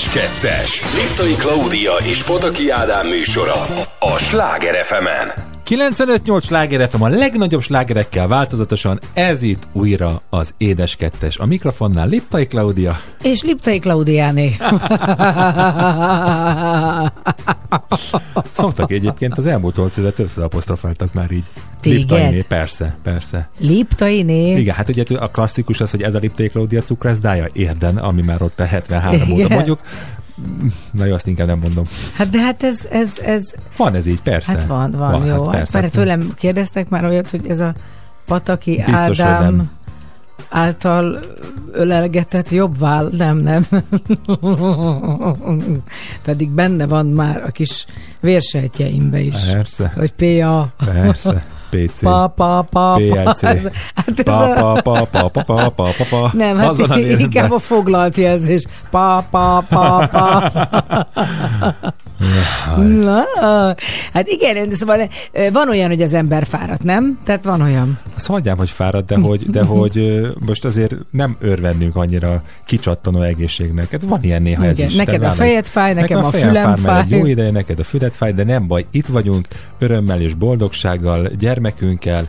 -en. Édes Kettes. Liptai Klaudia és Potaki Ádám műsora a Sláger fm -en. 95-8 sláger FM a legnagyobb slágerekkel változatosan, ez itt újra az Édes Kettes. A mikrofonnál Liptai Klaudia. És Liptai Klaudiáné. Szoktak egyébként az elmúlt 8 éve többször apostrofáltak már így. Téged? Liptainé, persze, persze. Liptainé? Igen, hát ugye a klasszikus az, hogy ez a Liptai Klaudia cukrászdája érden, ami már ott a 73 Igen. óta mondjuk. Na jó, azt inkább nem mondom. Hát de hát ez, ez, ez Van ez így, persze. hát van, van, van jó. Hát Hát persze. mert tőlem kérdeztek már olyat, hogy ez a Pataki Biztos, Ádám által ölelgetett jobb váll, nem, nem. Pedig benne van már a kis vérsejtjeimbe is. Persze, Hogy PA, persze. PC. pa, pa, pa, PLC. Ez- Hát ez Pa, a, pa, pa, pa, pa, pa, pa, pa, pa. nem, hát Azon, jön inkább a foglalt jelzés. Pa, pa, pa, pa. Na, hát igen, szóval van olyan, hogy az ember fáradt, nem? Tehát van olyan. Azt mondjam, hogy fáradt, de hogy, de hogy most azért nem örvendünk annyira kicsattanó egészségnek. Hát van ilyen néha ez Igen, is. neked a fejed fáj, nekem a fejem fülem fáj, már egy jó fáj. ideje, neked a füled fáj, de nem baj, itt vagyunk, örömmel és boldogsággal, gyermekünkkel,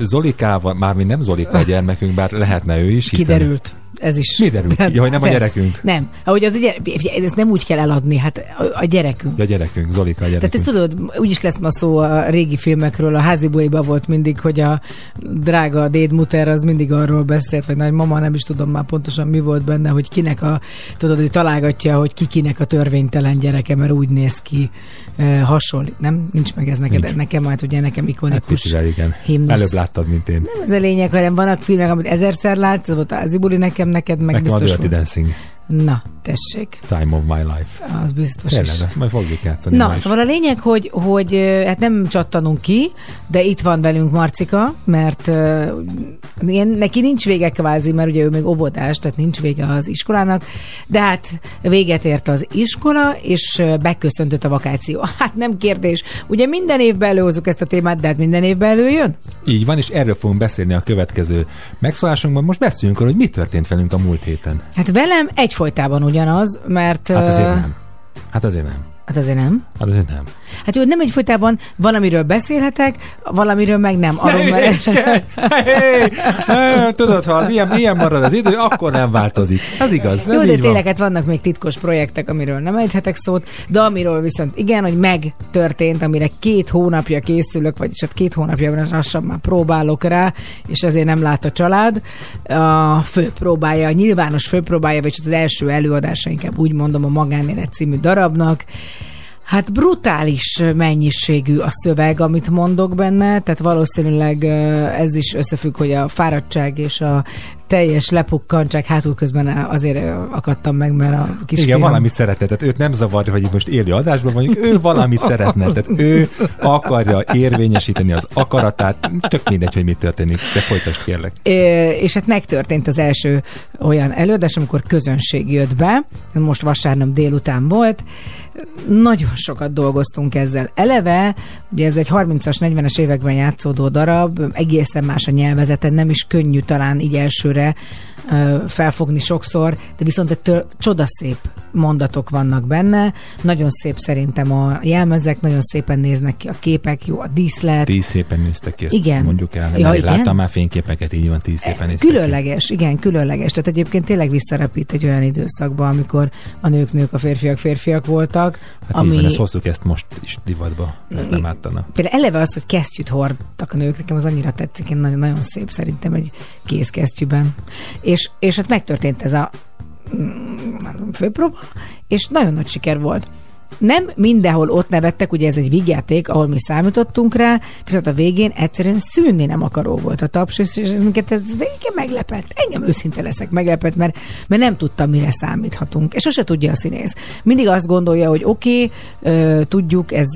Zolikával, mármint nem Zolika a gyermekünk, bár lehetne ő is, hiszen... Kiderült. Ez is. Mi derült ki? Hogy nem a gyerekünk. Nem. Ahogy az a gyere... Ezt nem úgy kell eladni, hát a, a gyerekünk. Ja, gyerekünk, Zolika a gyerekünk. Tehát ezt tudod, úgyis lesz ma szó a régi filmekről, a házibuliba volt mindig, hogy a drága dédmuter az mindig arról beszélt, vagy nagymama, nem is tudom már pontosan mi volt benne, hogy kinek a, tudod, hogy találgatja, hogy ki kinek a törvénytelen gyereke, mert úgy néz ki, hasonlít, nem? Nincs meg ez neked, Nincs. nekem hát ugye nekem Hát ikonikus. picivel, igen. himnusz. Előbb láttad, mint én. nem ez a lényeg, hanem vannak filmek, amit ezerszer látsz, volt a házibuli nekem, neked meg Nekem a biztos. Dirty Dancing, Na, tessék, Time of My Life. az biztos Tényleg, is. ezt majd fogjuk játszani. Na, is. szóval a lényeg, hogy, hogy hát nem csattanunk ki, de itt van velünk Marcika, mert ilyen, neki nincs vége kvázi, mert ugye ő még óvodás, tehát nincs vége az iskolának, de hát véget ért az iskola, és beköszöntött a vakáció. Hát nem kérdés. Ugye minden évben előhozzuk ezt a témát, de hát minden évben előjön? Így van, és erről fogunk beszélni a következő megszólásunkban. Most beszéljünk arról, hogy mi történt velünk a múlt héten. Hát velem egyfolytában ugyanaz, mert... Hát azért nem. Hát azért nem. Hát azért nem. Hát azért nem. Hát jó, nem egyfolytában valamiről beszélhetek, valamiről meg nem. Arról Ne meg-! Hey, hey, Tudod, ha az ilyen, ilyen marad az idő, akkor nem változik. Ez igaz, ez Jó, de tényleg van. hát vannak még titkos projektek, amiről nem ejthetek szót, de amiről viszont igen, hogy megtörtént, amire két hónapja készülök, vagyis hát két hónapja lassan már próbálok rá, és ezért nem lát a család. A főpróbája, a nyilvános főpróbája, vagy az első előadása, inkább úgy mondom, a Magánélet című darabnak. Hát brutális mennyiségű a szöveg, amit mondok benne, tehát valószínűleg ez is összefügg, hogy a fáradtság és a teljes lepukkantság hátul közben azért akadtam meg, mert a kisfiam... Igen, valamit szeretne. Tehát őt nem zavarja, hogy most élő adásban vagyunk. Ő valamit szeretne. Tehát ő akarja érvényesíteni az akaratát. Tök mindegy, hogy mi történik. De folytasd kérlek. Ö, és hát megtörtént az első olyan előadás, amikor közönség jött be, most vasárnap délután volt, nagyon sokat dolgoztunk ezzel. Eleve, ugye ez egy 30-as, 40-es években játszódó darab, egészen más a nyelvezete, nem is könnyű talán így elsőre felfogni sokszor, de viszont ettől csodaszép mondatok vannak benne, nagyon szép szerintem a jelmezek, nagyon szépen néznek ki a képek, jó a díszlet, Tíz szépen néztek ki, ezt Igen. mondjuk el. Ja, igen? Láttam már fényképeket, így van, tíz szépen néztek ki. Különleges, igen, különleges. Tehát egyébként tényleg visszarepít egy olyan időszakba, amikor a nők nők, a férfiak férfiak voltak, Hát ami így van, ezt hozzuk ezt most is divatba, mert nem ártana. például eleve az, hogy kesztyűt hordtak a nők, nekem az annyira tetszik, én nagyon, nagyon szép szerintem egy kézkesztyűben. És, és hát megtörtént ez a főpróba, és nagyon nagy siker volt. Nem mindenhol ott nevettek, ugye ez egy vígjáték, ahol mi számítottunk rá, viszont a végén egyszerűen szűnni nem akaró volt a taps, és ez minket ez, de igen meglepett. Engem őszinte leszek meglepett, mert, mert nem tudtam, mire számíthatunk. És sose tudja a színész. Mindig azt gondolja, hogy oké, okay, tudjuk, ez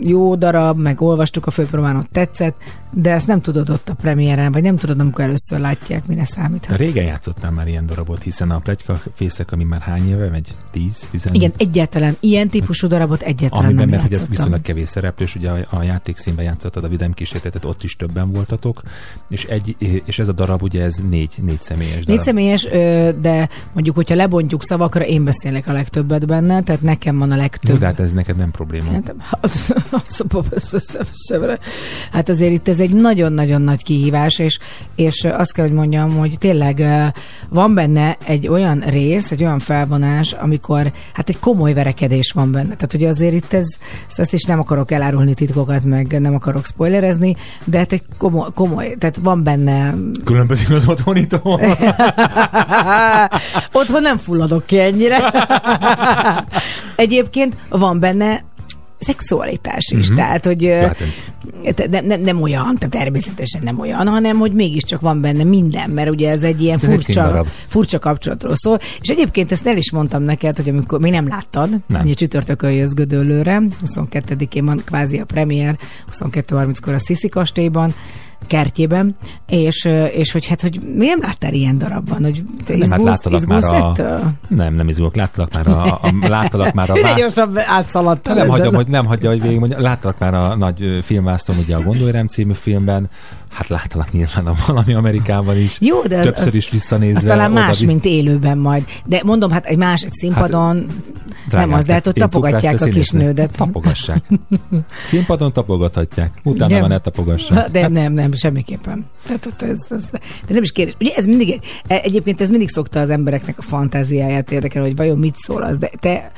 jó darab, meg olvastuk a főpróbán, ott tetszett, de ezt nem tudod ott a premiéren, vagy nem tudod, amikor először látják, mire számíthat. De régen játszottál már ilyen darabot, hiszen a Pletyka fészek, ami már hány éve megy? 10, 10 Igen, egyáltalán. Ilyen típusú darabot egyáltalán Amiben, nem mert hogy ez játszottam. viszonylag kevés szereplős, ugye a, a játékszínben játszottad a Vidám kísérletet, ott is többen voltatok, és, egy, és ez a darab ugye ez négy, négy személyes darab. Négy személyes, de mondjuk, hogyha lebontjuk szavakra, én beszélek a legtöbbet benne, tehát nekem van a Jó, legtöbb. de hát ez neked nem probléma. Hát azért itt ez egy nagyon-nagyon nagy kihívás, és, és azt kell, hogy mondjam, hogy tényleg van benne egy olyan rész, egy olyan felvonás, amikor hát egy komoly verekedés van benne. Tehát, hogy azért itt ez, ezt is nem akarok elárulni titkokat, meg nem akarok spoilerezni, de hát egy komoly, komoly tehát van benne Különbözik az otthonitól. Otthon nem fulladok ki ennyire. Egyébként van benne szexualitás is, Mhm. tehát, hogy Hát, nem, nem, nem olyan, tehát természetesen nem olyan, hanem hogy mégiscsak van benne minden, mert ugye ez egy ilyen Ez furcsa, furcsa kapcsolatról szól. És egyébként ezt el is mondtam neked, hogy amikor még nem láttad, Nem. ugye csütörtökön jössz Gödöllőre, 22-én van kvázi a premier, 22.30-kor a Sziszi kastélyban, kertjében, és, és hogy hát, hogy miért nem láttál ilyen darabban? Hogy te Nem, hát izgulsz, láttalak már izgulsz a- ettől? nem, nem izgulok, láttalak már a, a, láttalak már a Miért vás... gyorsan átszaladtál Nem hagyom, hogy nem hagyja, hogy végig mondja. Láttalak már a nagy filmvászton, ugye a Gondolj című filmben. Hát láttalak nyilván a valami Amerikában is. Jó, de az, Többször az, is visszanézve. az talán oda más, vi- mint élőben majd. De mondom, hát egy más, egy színpadon, Drágám, nem az, de hát ott tapogatják a kisnődet. Tapogassák. Színpadon tapogathatják. Utána Igen. van ne tapogassák. De nem, nem, semmiképpen. Tehát ott ez, ez, de nem is kérdés. Ugye ez mindig, e- egyébként ez mindig szokta az embereknek a fantáziáját érdekel, hogy vajon mit szól az, de te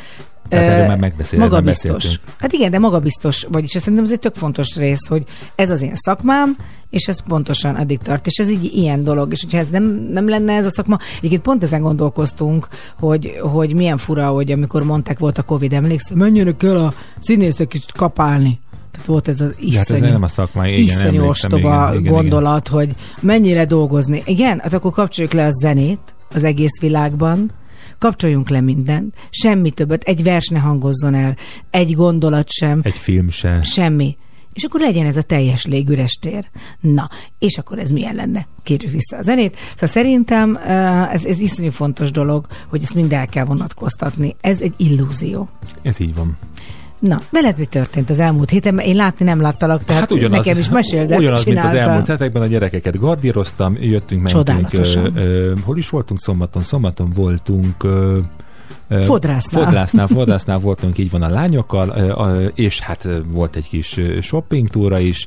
Tehát erről már megbeszél- magabiztos. Hát igen, de magabiztos vagyis. Szerintem ez egy tök fontos rész, hogy ez az én szakmám, és ez pontosan addig tart. És ez így ilyen dolog. És hogyha ez nem, nem lenne ez a szakma, egyébként pont ezen gondolkoztunk, hogy, hogy milyen fura, hogy amikor mondták, volt a Covid, emlékszel, menjenek el a színészek is kapálni. Tehát volt ez az Ja, hát ez iszonyú, nem a szakmai. Igen, iszonyú ostoba igen, igen, gondolat, hogy mennyire dolgozni. Igen, hát akkor kapcsoljuk le a zenét az egész világban, kapcsoljunk le mindent, semmi többet, egy vers ne hangozzon el, egy gondolat sem, Egy film se. semmi. És akkor legyen ez a teljes légüres tér. Na, és akkor ez milyen lenne? Kérjük vissza a zenét. Szóval szerintem eh, ez, ez iszonyú fontos dolog, hogy ezt mind el kell vonatkoztatni. Ez egy illúzió. Ez így van. Na, veled mi történt az elmúlt héten? Én látni nem láttalak, tehát hát ugyanaz, nekem is meséld, el, ugyanaz, mint az elmúlt hetekben a gyerekeket gardíroztam, jöttünk, mentünk. Ö, ö, hol is voltunk szombaton? Szombaton voltunk ö, Fodrásznál. Fodrásznál, fodrásznál voltunk, így van a lányokkal, és hát volt egy kis shopping túra is.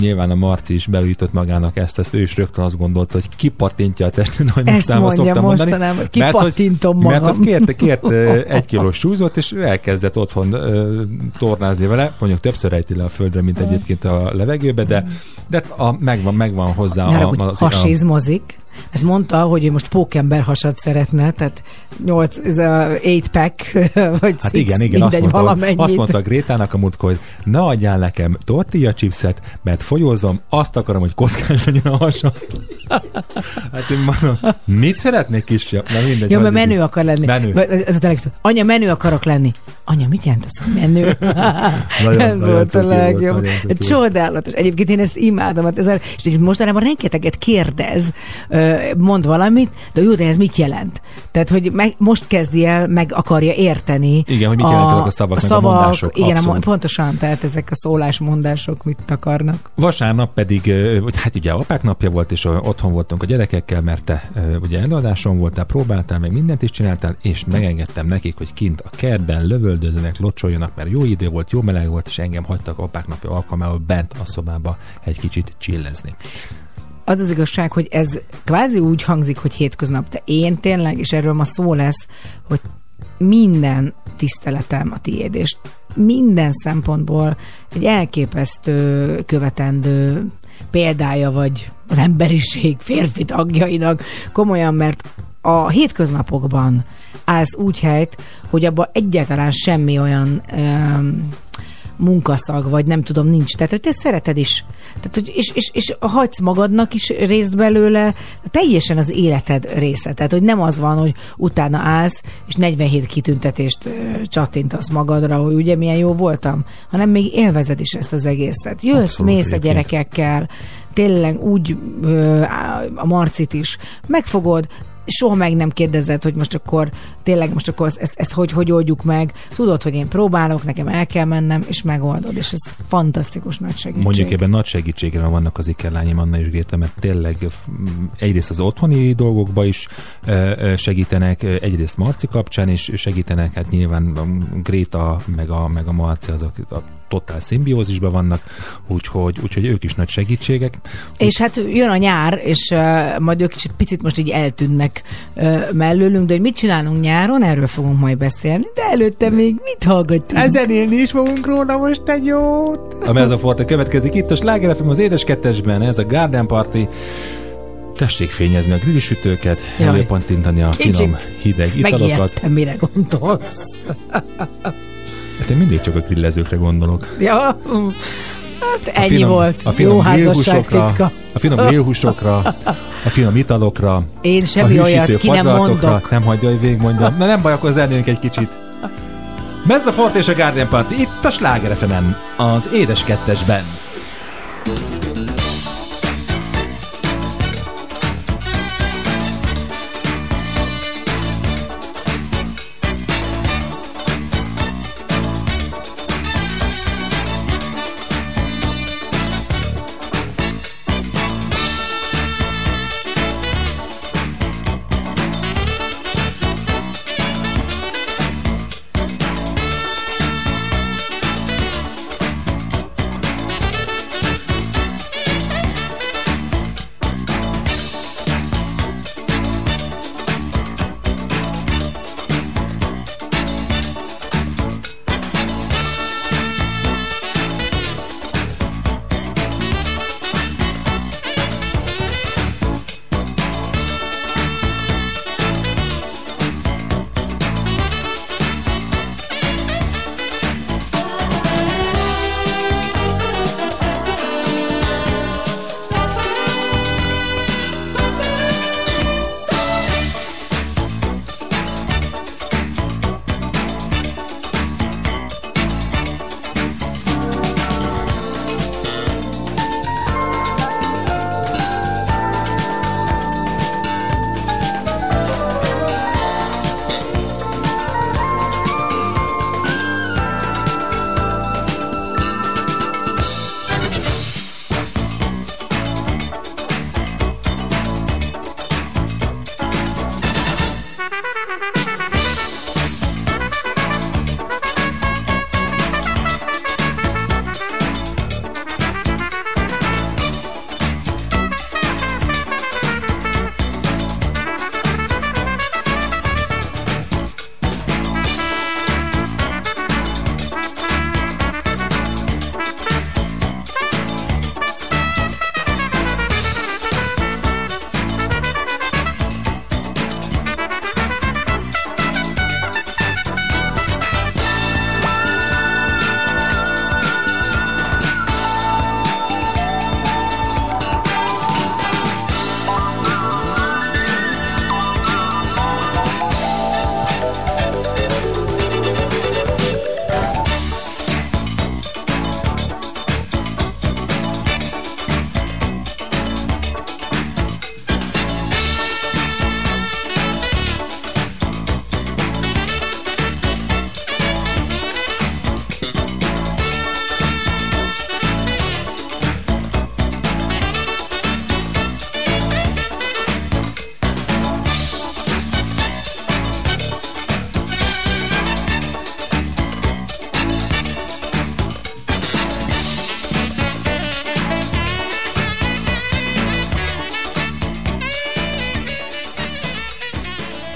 Nyilván a Marci is beütött magának ezt, ezt ő is rögtön azt gondolta, hogy kipattintja a testét, ahogy Ezt mondja szoktam mondani. mostanában, hogy kipattintom Mert magam. hogy kért, kért egy kilós súlyzót, és elkezdett otthon tornázni vele, mondjuk többször ejti le a földre, mint egyébként a levegőbe, de, de a, megvan, megvan hozzá Ne a, haragudj, az, hasizmozik. Hát mondta, hogy ő most pókember hasat szeretne, tehát 8, ez a 8 pack, vagy Hát six, igen, igen, azt mondta, valamennyit. azt mondta Grétának a múltkor, hogy ne adjál nekem tortilla chipset, mert folyózom, azt akarom, hogy kockás legyen a hasam. Hát én mondom, mit szeretnék kisebb? Na mindegy. Jó, mert menő akar lenni. Menő. Ez a legszó. Anya, menő akarok lenni. Anya, mit jelent az, hogy menő? Nagyon- ez nagyon volt a volt, legjobb. nagyon volt. Csodálatos. Egyébként én ezt imádom. Hát ez a, és mostanában rengeteget kérdez, mond valamit, de jó, de ez mit jelent? Tehát, hogy meg, most kezdi el, meg akarja érteni. Igen, hogy mit jelentenek a szavak, meg a mondások, Igen, a, abszolút. pontosan, tehát ezek a szólásmondások mit akarnak. Vasárnap pedig, hát ugye apák napja volt, és otthon voltunk a gyerekekkel, mert te ugye előadáson voltál, próbáltál, meg mindent is csináltál, és megengedtem nekik, hogy kint a kertben lövöldözzenek, locsoljanak, mert jó idő volt, jó meleg volt, és engem hagytak apák napja alkalmával bent a szobába egy kicsit csillezni. Az az igazság, hogy ez kvázi úgy hangzik, hogy hétköznap, de én tényleg, és erről ma szó lesz, hogy minden tiszteletem a tiéd, és minden szempontból egy elképesztő, követendő példája vagy az emberiség férfi tagjainak, komolyan, mert a hétköznapokban állsz úgy helyt, hogy abban egyáltalán semmi olyan öm, munkaszag, vagy nem tudom, nincs. Tehát, hogy te szereted is. Tehát, hogy, és, és, és hagysz magadnak is részt belőle, teljesen az életed része. Tehát, hogy nem az van, hogy utána állsz, és 47 kitüntetést csattintasz magadra, hogy ugye milyen jó voltam, hanem még élvezed is ezt az egészet. Jössz, Abszolút, mész a gyerekekkel, tényleg úgy a Marcit is, megfogod, soha meg nem kérdezed, hogy most akkor tényleg most akkor ezt, ezt hogy, hogy oldjuk meg. Tudod, hogy én próbálok, nekem el kell mennem, és megoldod. És ez fantasztikus nagy segítség. Mondjuk ebben nagy segítségre vannak az ikerlányim Anna és Gréta, mert tényleg egyrészt az otthoni dolgokba is segítenek, egyrészt Marci kapcsán is segítenek, hát nyilván Gréta meg a, meg a Marci azok a totál szimbiózisban vannak, úgyhogy, úgyhogy ők is nagy segítségek. És hát jön a nyár, és uh, majd ők is egy picit most így eltűnnek uh, mellőlünk, de hogy mit csinálunk nyáron, erről fogunk majd beszélni, de előtte még mit hallgatunk? Ezen élni is fogunk róla most egy jót. A a Forte következik itt a Sláger FM az édes kettesben, ez a Garden Party. Tessék fényezni a grillisütőket, előpantintani a Kicsit finom hideg italokat. mire gondolsz. Hát én mindig csak a grillezőkre gondolok. Ja, hát ennyi a finom, volt. A finom Jó házasság titka. A finom grillhúsokra, a finom italokra, én semmi a olyat ki nem mondok. Nem hagyja, hogy végigmondjam. Na nem baj, akkor zennénk egy kicsit. Mezza Fort és a Guardian Party itt a Sláger az Édes Kettesben.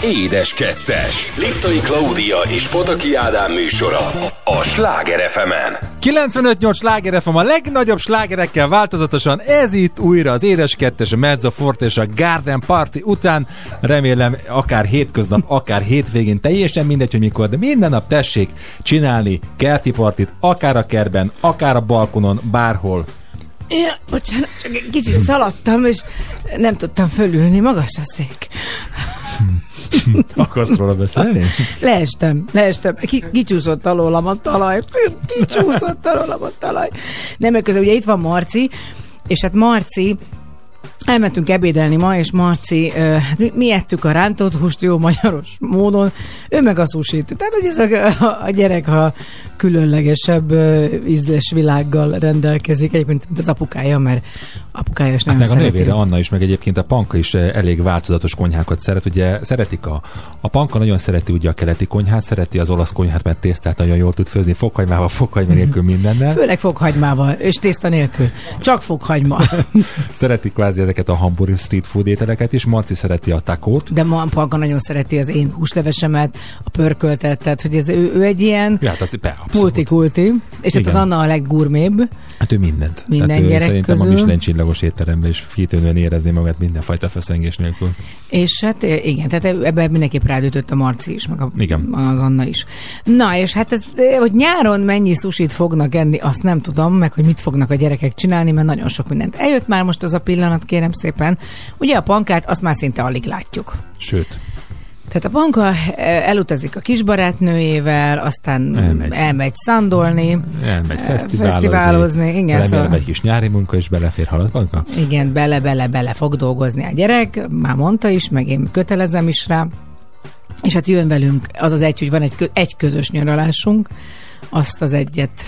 Édes Kettes. Liptai Klaudia és Pataki Ádám műsora a Sláger fm 95-8 Sláger FM a legnagyobb slágerekkel változatosan. Ez itt újra az Édes Kettes, a Mezzo Forte és a Garden Party után. Remélem akár hétköznap, akár hétvégén, teljesen mindegy, hogy mikor, de minden nap tessék csinálni kerti partit, akár a kerben, akár a balkonon, bárhol. Ja, bocsánat, csak egy kicsit szaladtam, és nem tudtam fölülni, magas a szék. Akarsz róla beszélni? Leestem, leestem. Ki, kicsúszott alólam a talaj. Kicsúszott alólam a talaj. Nem, mert közben ugye itt van Marci, és hát Marci Elmentünk ebédelni ma, és Marci, uh, mi, mi ettük a rántott húst jó magyaros módon, ő meg a sushit. Tehát, hogy ez a, a, gyerek, ha különlegesebb ízles világgal rendelkezik, egyébként mint az apukája, mert apukája is nem hát meg szereti. a nővére Anna is, meg egyébként a panka is elég változatos konyhákat szeret. Ugye szeretik a, a panka nagyon szereti ugye a keleti konyhát, szereti az olasz konyhát, mert tésztát nagyon jól tud főzni, fokhagymával, fokhagyma nélkül mindennel. Főleg fokhagymával, és tészta nélkül. Csak fokhagyma. Szereti kvázi ezeket a hamburg street food ételeket is. Marci szereti a takót. De ma Panka nagyon szereti az én húslevesemet, a pörköltet, tehát hogy ez, ő, ő egy ilyen Ja, hát az, be, multikulti, és hát az. Anna a leggurmébb. Hát ő mindent. Minden Tehát ő gyerek szerintem közül. a Michelin csillagos étteremben is kitűnően érezni magát mindenfajta feszengés nélkül. És hát igen, tehát ebben mindenképp rádütött a Marci is, meg a, Igen. az Anna is. Na, és hát ez, hogy nyáron mennyi susit fognak enni, azt nem tudom, meg hogy mit fognak a gyerekek csinálni, mert nagyon sok mindent. Eljött már most az a pillanat, kérem szépen. Ugye a pankát, azt már szinte alig látjuk. Sőt, Tehát a panka eh, elutazik a kisbarátnőjével, aztán Elmegy. elmegy szandolni, elmegy fesztiválozni. fesztiválozni, igen, szóval- egy kis nyári munka is belefér halad banka. Igen, bele-bele-bele fog dolgozni a gyerek, már mondta is, meg én kötelezem is rá. És hát jön velünk az az egy, hogy van egy, egy közös nyaralásunk, azt az egyet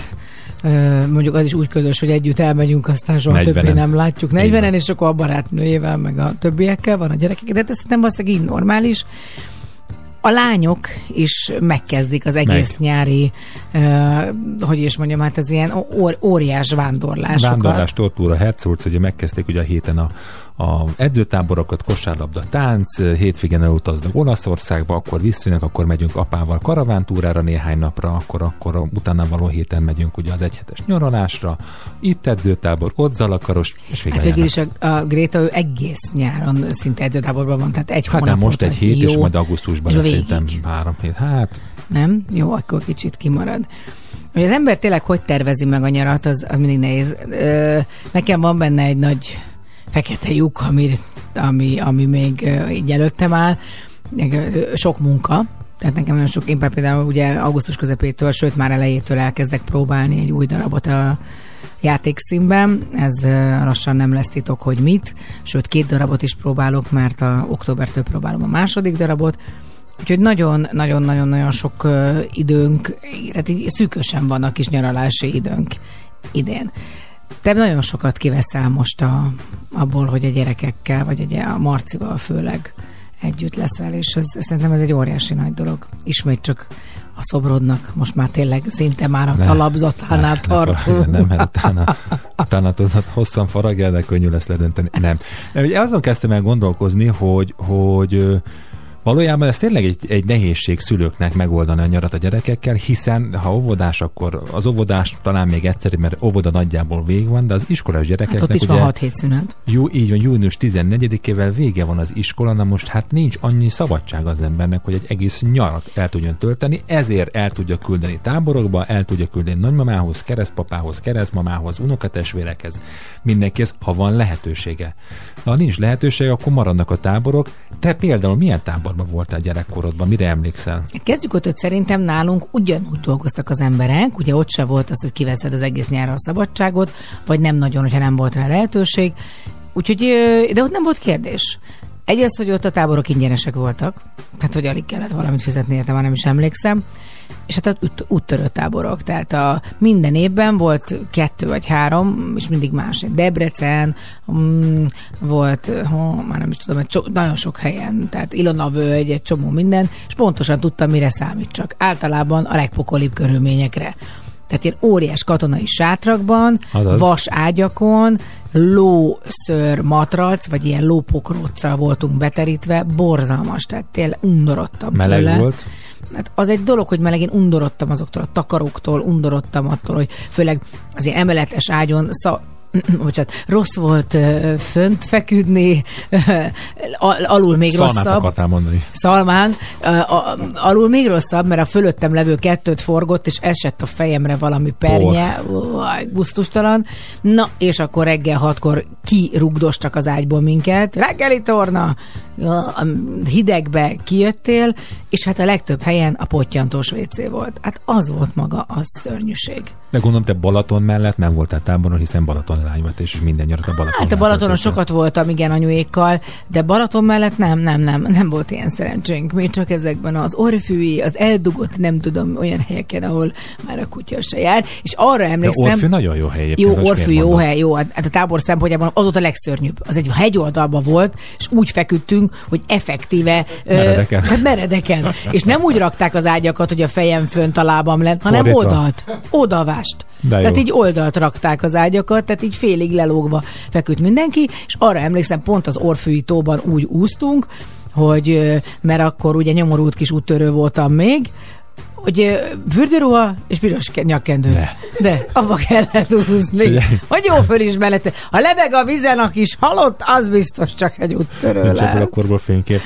mondjuk az is úgy közös, hogy együtt elmegyünk, aztán soha 40-en. többé nem látjuk. Így 40-en, van. és akkor a barátnőjével, meg a többiekkel van a gyerekek, de ez nem valószínűleg így normális. A lányok is megkezdik az egész Meg. nyári, uh, hogy is mondjam, hát ez ilyen óriás vándorlásokat. Vándorlás, tortúra, hercurc, ugye megkezdték ugye a héten a, a edzőtáborokat, kosárlabda, tánc, hétvégén elutaznak Olaszországba, akkor visszajönnek, akkor megyünk apával karavántúrára néhány napra, akkor, akkor utána való héten megyünk ugye az egyhetes nyaralásra, itt edzőtábor, ott zalakaros, és végre Hát végül is a, a Gréta ő egész nyáron szinte edzőtáborban van, tehát egy Hát hónap nem, most egy hét, jó, és majd augusztusban lesz szerintem három hét. Hát, Nem? Jó, akkor kicsit kimarad. Hogy az ember tényleg hogy tervezi meg a nyarat, az, az mindig nehéz. Ö, nekem van benne egy nagy fekete lyuk, ami, ami, ami még így előttem áll. Sok munka, tehát nekem nagyon sok, én például ugye augusztus közepétől, sőt már elejétől elkezdek próbálni egy új darabot a játékszínben. Ez lassan nem lesz titok, hogy mit. Sőt, két darabot is próbálok, mert a októbertől próbálom a második darabot. Úgyhogy nagyon-nagyon-nagyon-nagyon sok időnk, tehát így szűkösen van a kis nyaralási időnk idén. Te nagyon sokat kiveszel most a, abból, hogy a gyerekekkel, vagy egy, a Marcival főleg együtt leszel, és ez, szerintem ez egy óriási nagy dolog. Ismét csak a szobrodnak, most már tényleg szinte már a Ne, talapzatánál ne tartunk. faragj, Nem, mert utána, utána hosszan faragjál, de könnyű lesz ledönteni. Nem. Ugye azon kezdtem el gondolkozni, hogy, hogy Valójában ez tényleg egy, egy nehézség szülőknek megoldani a nyarat a gyerekekkel, hiszen ha óvodás, akkor az óvodás talán még egyszerű, mert óvoda nagyjából vég van, de az iskolás Hát gyerekeknek ott is ugye, van 6 hét szünet. Jú, így van, június 14-ével vége van az iskola, na most hát nincs annyi szabadság az embernek, hogy egy egész nyarat el tudjon tölteni, ezért el tudja küldeni táborokba, el tudja küldeni nagymamához, keresztpapához, keresztmamához, unokatestvérekhez, mindenkihez, ha van lehetősége. Ha nincs lehetősége, akkor maradnak a táborok. Te például milyen táborban voltál gyerekkorodban, mire emlékszel? Kezdjük ott, hogy szerintem nálunk ugyanúgy dolgoztak az emberek, ugye ott se volt az, hogy kiveszed az egész nyára a szabadságot, vagy nem nagyon, hogyha nem volt rá lehetőség. Úgyhogy, de ott nem volt kérdés. Egy az, hogy ott a táborok ingyenesek voltak, tehát hogy alig kellett valamit fizetni, érte, már nem is emlékszem. És hát az út, úttörő táborok, tehát a, minden évben volt kettő vagy három, és mindig más. Debrecen, mm, volt, ho, már nem is tudom, cso, nagyon sok helyen, tehát Ilona völgy, egy csomó minden, és pontosan tudtam, mire számítsak. Általában a legpokolibb körülményekre. Tehát ilyen óriás katonai sátrakban, Azaz. vas ágyakon, lóször matrac, vagy ilyen lópokróccal voltunk beterítve, borzalmas, tehát tényleg undorodtam Meleg tőle. volt. Hát az egy dolog, hogy meleg, én undorodtam azoktól a takaróktól, undorodtam attól, hogy főleg az ilyen emeletes ágyon szα, bocsánat, rossz volt fönt feküdni, al- alul még Szalmát rosszabb. akartál mondani. Szalmán, alul még rosszabb, mert a fölöttem levő kettőt forgott, és esett a fejemre valami pernye, gusztustalan. Na, és akkor reggel hatkor kirugdostak az ágyból minket, reggeli torna, hidegbe kijöttél, és hát a legtöbb helyen a pottyantós WC volt. Hát az volt maga a szörnyűség. De gondolom, te Balaton mellett nem voltál táboron, hiszen Balaton lány vagy, és minden nyarat a Balaton. Hát a Balatonon sokat voltam, igen, anyuékkal, de Balaton mellett nem, nem, nem, nem volt ilyen szerencsénk. Még csak ezekben az orfűi, az eldugott, nem tudom, olyan helyeken, ahol már a kutya se jár. És arra De emlékszem... Orfű nagyon jó hely. Jó, Orfű jó hely, jó. Hát hát a tábor szempontjában az volt a legszörnyűbb. Az egy hegyoldalban volt, és úgy feküdtünk, hogy effektíve... ö, Meredeken. hát meredeken. És nem úgy rakták az ágyakat, hogy a fejem fönt a lábam lent, hanem Fordítva. oldalt. Odavást. De jó. Tehát így oldalt rakták az ágyakat, tehát így félig lelógva feküdt mindenki, és arra emlékszem, pont az Orfűi tóban úgy úsztunk, hogy, mert akkor ugye nyomorult kis úttörő voltam még, hogy fürdőruha és piros ke- nyakkendő. Ne. De abba kellett úszni. Hogy jó fölismerete. Ha lebeg a vizen, aki is halott, az biztos csak egy úttörő Nincs ebből a lehet. korból fénykép?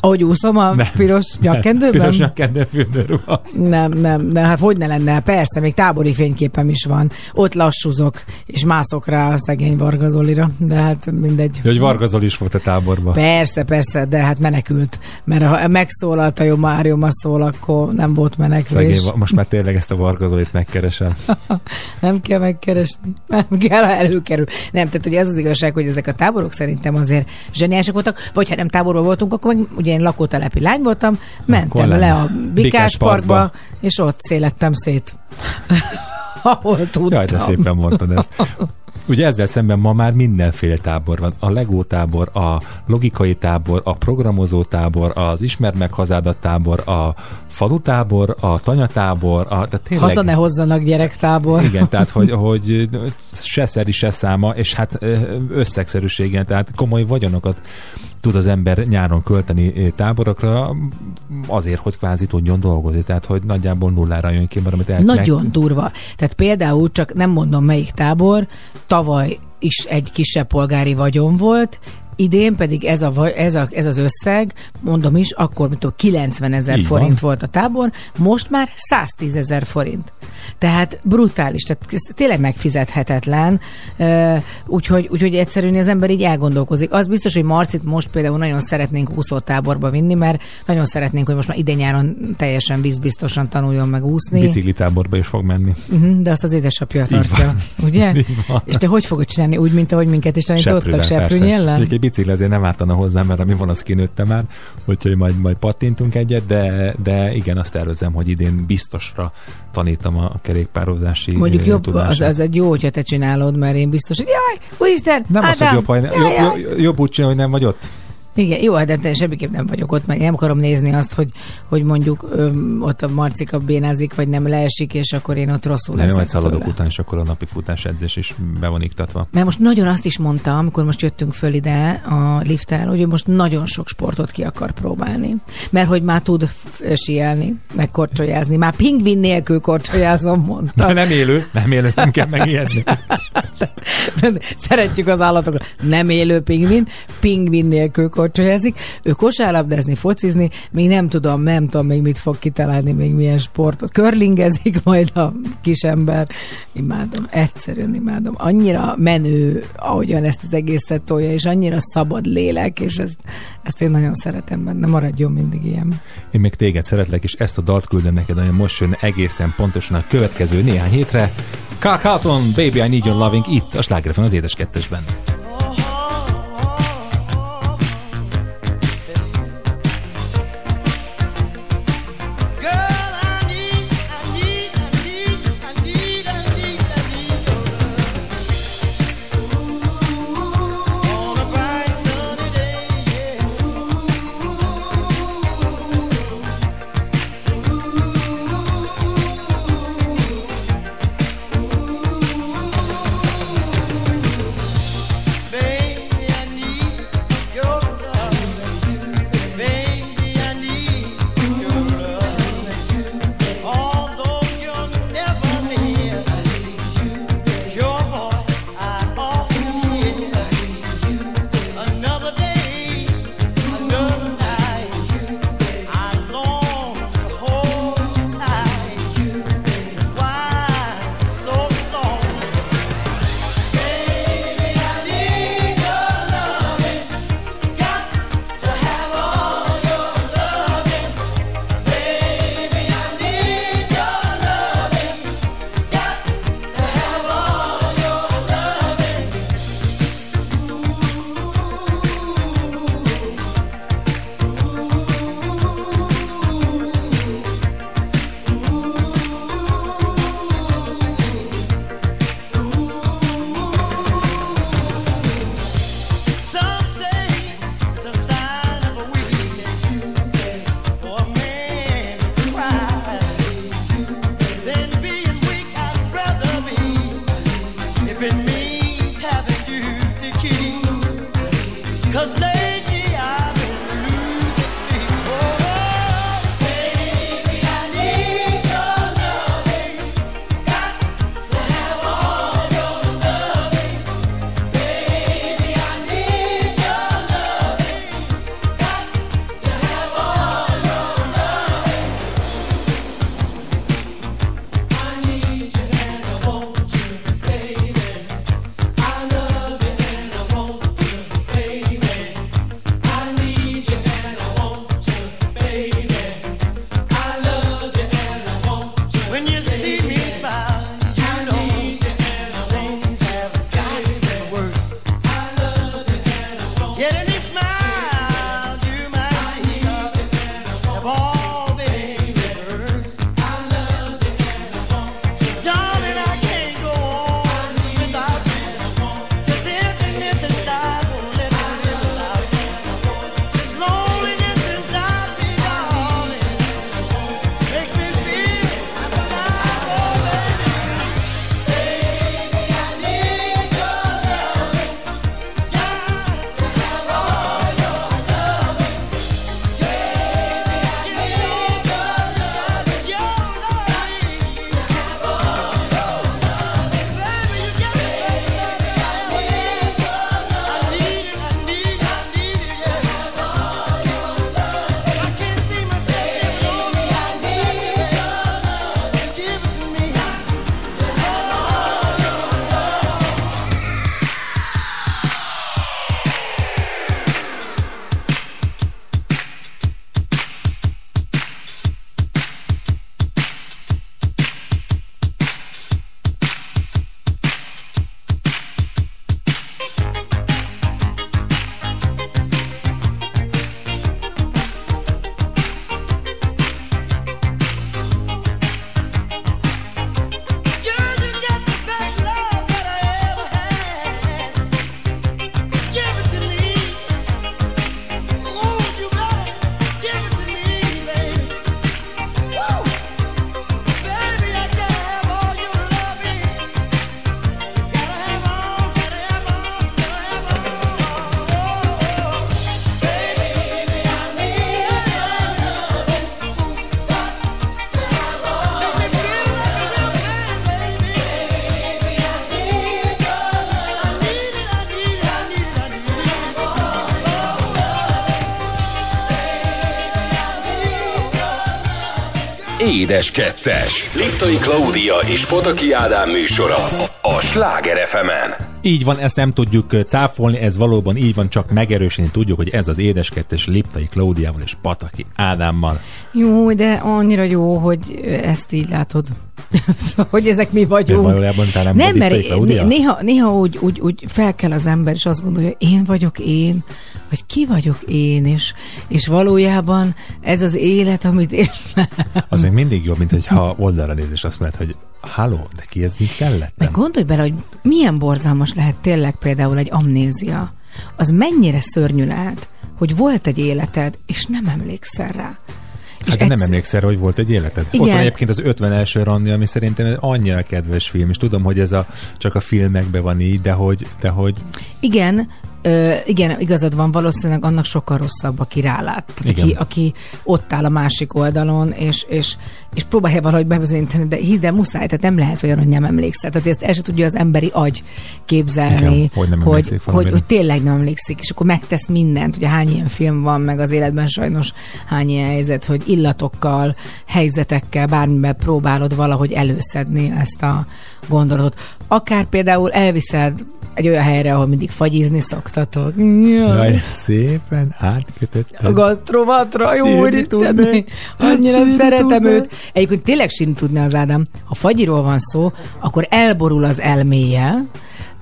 Ahogy úszom a Nem. piros nyakkendőben? Piros nyakkendő fürdőruha. Nem, nem, nem, hát hogy ne lenne? Persze, még tábori fényképem is van. Ott lassúzok, és mászok rá a szegény Varga Zolira, de hát mindegy. Hogy Varga Zoli is volt a táborban. Persze, persze, de hát menekült. Mert ha megszólalt a jó Mário szól, akkor nem volt menekvés. Szegény, most már tényleg ezt a Varga Zolit megkeresem. Nem kell megkeresni. Nem kell, előkerül. Nem, tehát ugye ez az igazság, hogy ezek a táborok szerintem azért zseniásak voltak, vagy ha nem táborban voltunk, akkor meg ugye én lakótelepi lány voltam, mentem le a Bikás, Bikás Parkba, Parkba. és ott szélettem szét. Ahol tudtam. Jaj, de szépen mondtad ezt. Ugye ezzel szemben ma már mindenféle tábor van. A Lego tábor, a logikai tábor, a programozó tábor, az ismerd meg hazádat tábor, a falu tábor, a tanyatábor, a, tehát tényleg... Haza ne hozzanak gyerektábor. Igen, tehát hogy, hogy se szeri, se száma, és hát összegszerűségen, tehát komoly vagyonokat tud az ember nyáron költeni ö, táborokra azért, hogy kvázi tudjon dolgozni. Tehát, hogy nagyjából nullára jön ki, mert amit el, Nagyon durva. Tehát például csak nem mondom melyik tábor, tavaly is egy kisebb polgári vagyon volt, idén pedig ez, a, ez, a, ez az összeg, mondom is, akkor mint tudom, 90 ezer forint van. volt a tábor, most már 110 ezer forint. Tehát brutális, tehát ez tényleg megfizethetetlen, úgyhogy, úgyhogy egyszerűen az ember így elgondolkozik. Az biztos, hogy Marcit most például nagyon szeretnénk úszótáborba vinni, mert nagyon szeretnénk, hogy most már idén nyáron teljesen vízbiztosan tanuljon meg úszni. Bicikli táborba is fog menni. Uh-huh, de azt az édesapja tartja, ugye? És te hogy fogod csinálni? Úgy, mint ahogy minket is tanítottak, seprűnyellel? Bicikli azért nem ártana hozzá, mert ami van, az kinőtte már, úgyhogy majd, majd pattintunk egyet, de, de igen, azt tervezem, hogy idén biztosra tanítom a kerékpározási Mondjuk ö, jobb, az, tudását. az egy jó, hogyha te csinálod, mert én biztos, hogy jaj, úristen, Nem az, hogy Ádám, jobb, ha, jaj, jobb, jobb, jobb úgy csinálni, hogy nem vagy ott. Igen, jó, de te semmiképp nem vagyok ott, mert nem akarom nézni azt, hogy, hogy mondjuk öm, ott a Marcika bénázik, vagy nem leesik, és akkor én ott rosszul leszek majd szaladok után, és akkor a napi futás edzés is be van iktatva. Mert most nagyon azt is mondtam, amikor most jöttünk föl ide a lifttel, hogy most nagyon sok sportot ki akar próbálni. Mert hogy már tud sielni, meg korcsolyázni. Már pingvin nélkül korcsolyázom, mondta. De nem élő, nem élő, nem kell megijedni. Szeretjük az állatokat. Nem élő pingvin, pingvin nélkül korcsolyázik. Ő kosárlabdázni, focizni, még nem tudom, nem tudom még mit fog kitalálni, még milyen sportot. Körlingezik majd a kisember. Imádom, egyszerűen imádom. Annyira menő, ahogyan ezt az egészet tolja, és annyira szabad lélek, és ezt, ezt én nagyon szeretem benne. Maradjon mindig ilyen. Én még téged szeretlek, és ezt a dalt küldöm neked, olyan most jön egészen pontosan a következő néhány hétre. Carl Carlton, Baby I Need Your Loving, itt a Slágerfen az édes kettesben. Édes Kettes. Liptai Klaudia és Pataki Ádám műsora a Sláger fm Így van, ezt nem tudjuk cáfolni, ez valóban így van, csak megerősíteni tudjuk, hogy ez az édeskettes Liptai Klaudiával és Pataki Ádámmal. Jó, de annyira jó, hogy ezt így látod. hogy ezek mi De vagyunk. valójában talán Nem, vagy mert né- néha, néha úgy, úgy, úgy fel kell az ember, és azt gondolja, én vagyok én, vagy ki vagyok én, és, és valójában ez az élet, amit én... Az még mindig jobb, mint hogyha oldalra néz, és azt mondod, hogy halló, de ki ez itt mellettem? Meg gondolj bele, hogy milyen borzalmas lehet tényleg például egy amnézia. Az mennyire szörnyű lehet, hogy volt egy életed, és nem emlékszel rá. Hát de nem egyszer- emlékszel, hogy volt egy életed. Igen. Ott van egyébként az 51. randi, ami szerintem egy annyira kedves film, és tudom, hogy ez a, csak a filmekben van így, de hogy, de hogy Igen, Ö, igen, igazad van, valószínűleg annak sokkal rosszabb, aki rálát. Tehát Igen. aki, aki ott áll a másik oldalon, és, és, és próbálja valahogy bebizonyítani, de hidd el, muszáj, tehát nem lehet olyan, hogy nem emlékszel. Tehát ezt el se tudja az emberi agy képzelni, Igen, hogy nem hogy, hogy, hogy tényleg nem emlékszik, és akkor megtesz mindent. Ugye hány ilyen film van, meg az életben sajnos hány ilyen helyzet, hogy illatokkal, helyzetekkel, bármiben próbálod valahogy előszedni ezt a gondolatot. Akár például elviszed egy olyan helyre, ahol mindig fagyizni szoktatok. Jaj, szépen átkötötted. A gasztrovatra, jó úristen, annyira Sírni szeretem tudnék. őt. Egyébként tényleg sírni tudna az Ádám. Ha fagyiról van szó, akkor elborul az elméje,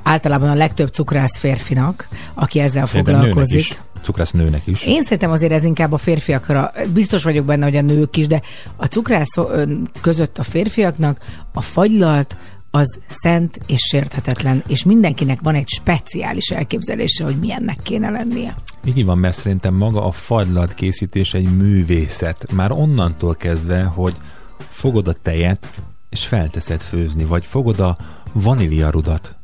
általában a legtöbb cukrász férfinak, aki ezzel Szerintem nőnek foglalkozik. is. Cukrász nőnek is. Én szerintem azért ez inkább a férfiakra, biztos vagyok benne, hogy a nők is, de a cukrász között a férfiaknak a fagylalt az szent és sérthetetlen, és mindenkinek van egy speciális elképzelése, hogy milyennek kéne lennie. Így van, mert szerintem maga a fagylalt készítés egy művészet. Már onnantól kezdve, hogy fogod a tejet, és felteszed főzni, vagy fogod a vaníliarudat,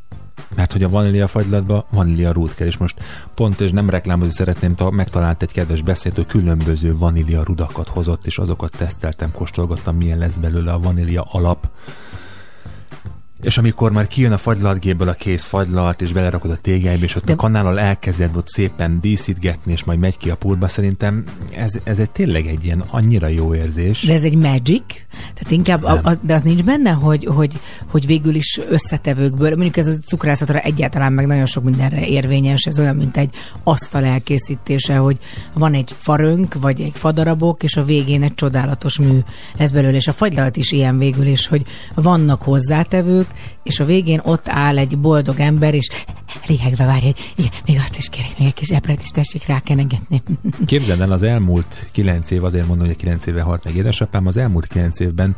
mert hogy a vanília fagylatba vanília rúd kell, és most pont, és nem reklámozni szeretném, ta, megtalált egy kedves beszéd, hogy különböző vanília rudakat hozott, és azokat teszteltem, kóstolgattam, milyen lesz belőle a vanília alap. És amikor már kijön a fagylaltgéből a kész fagylalt, és belerakod a tégelybe, és ott De- a kanállal elkezded ott szépen díszítgetni, és majd megy ki a pultba, szerintem ez, ez egy tényleg egy ilyen annyira jó érzés. De ez egy magic, tehát inkább, a, a, de az nincs benne, hogy, hogy, hogy végül is összetevőkből, mondjuk ez a cukrászatra egyáltalán meg nagyon sok mindenre érvényes, ez olyan, mint egy asztal elkészítése, hogy van egy farönk, vagy egy fadarabok, és a végén egy csodálatos mű lesz belőle, és a fagylalt is ilyen végül is, hogy vannak hozzátevők, és a végén ott áll egy boldog ember, és lihegve várja, hogy még azt is kérek, még egy kis epret is tessék rákenegetni. Képzeld el, az elmúlt kilenc év, azért mondom, hogy kilenc éve halt meg édesapám, az elmúlt kilenc évben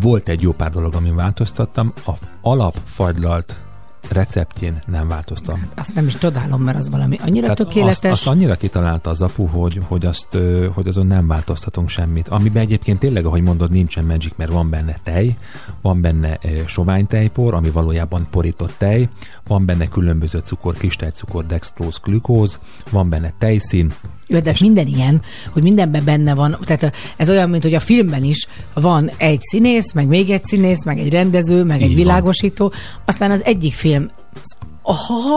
volt egy jó pár dolog, amin változtattam. A alapfagylalt receptjén nem változtam. Azt nem is csodálom, mert az valami annyira Tehát tökéletes. Azt, azt annyira kitalálta az apu, hogy, hogy, azt, hogy azon nem változtatunk semmit. Amiben egyébként tényleg, ahogy mondod, nincsen magic, mert van benne tej, van benne sovány tejpor, ami valójában porított tej, van benne különböző cukor, kristálycukor, dextróz, glükóz, van benne tejszín, Jó, de minden ilyen, hogy mindenben benne van, tehát ez olyan, mint hogy a filmben is van egy színész, meg még egy színész, meg egy rendező, meg Így egy van. világosító, aztán az egyik film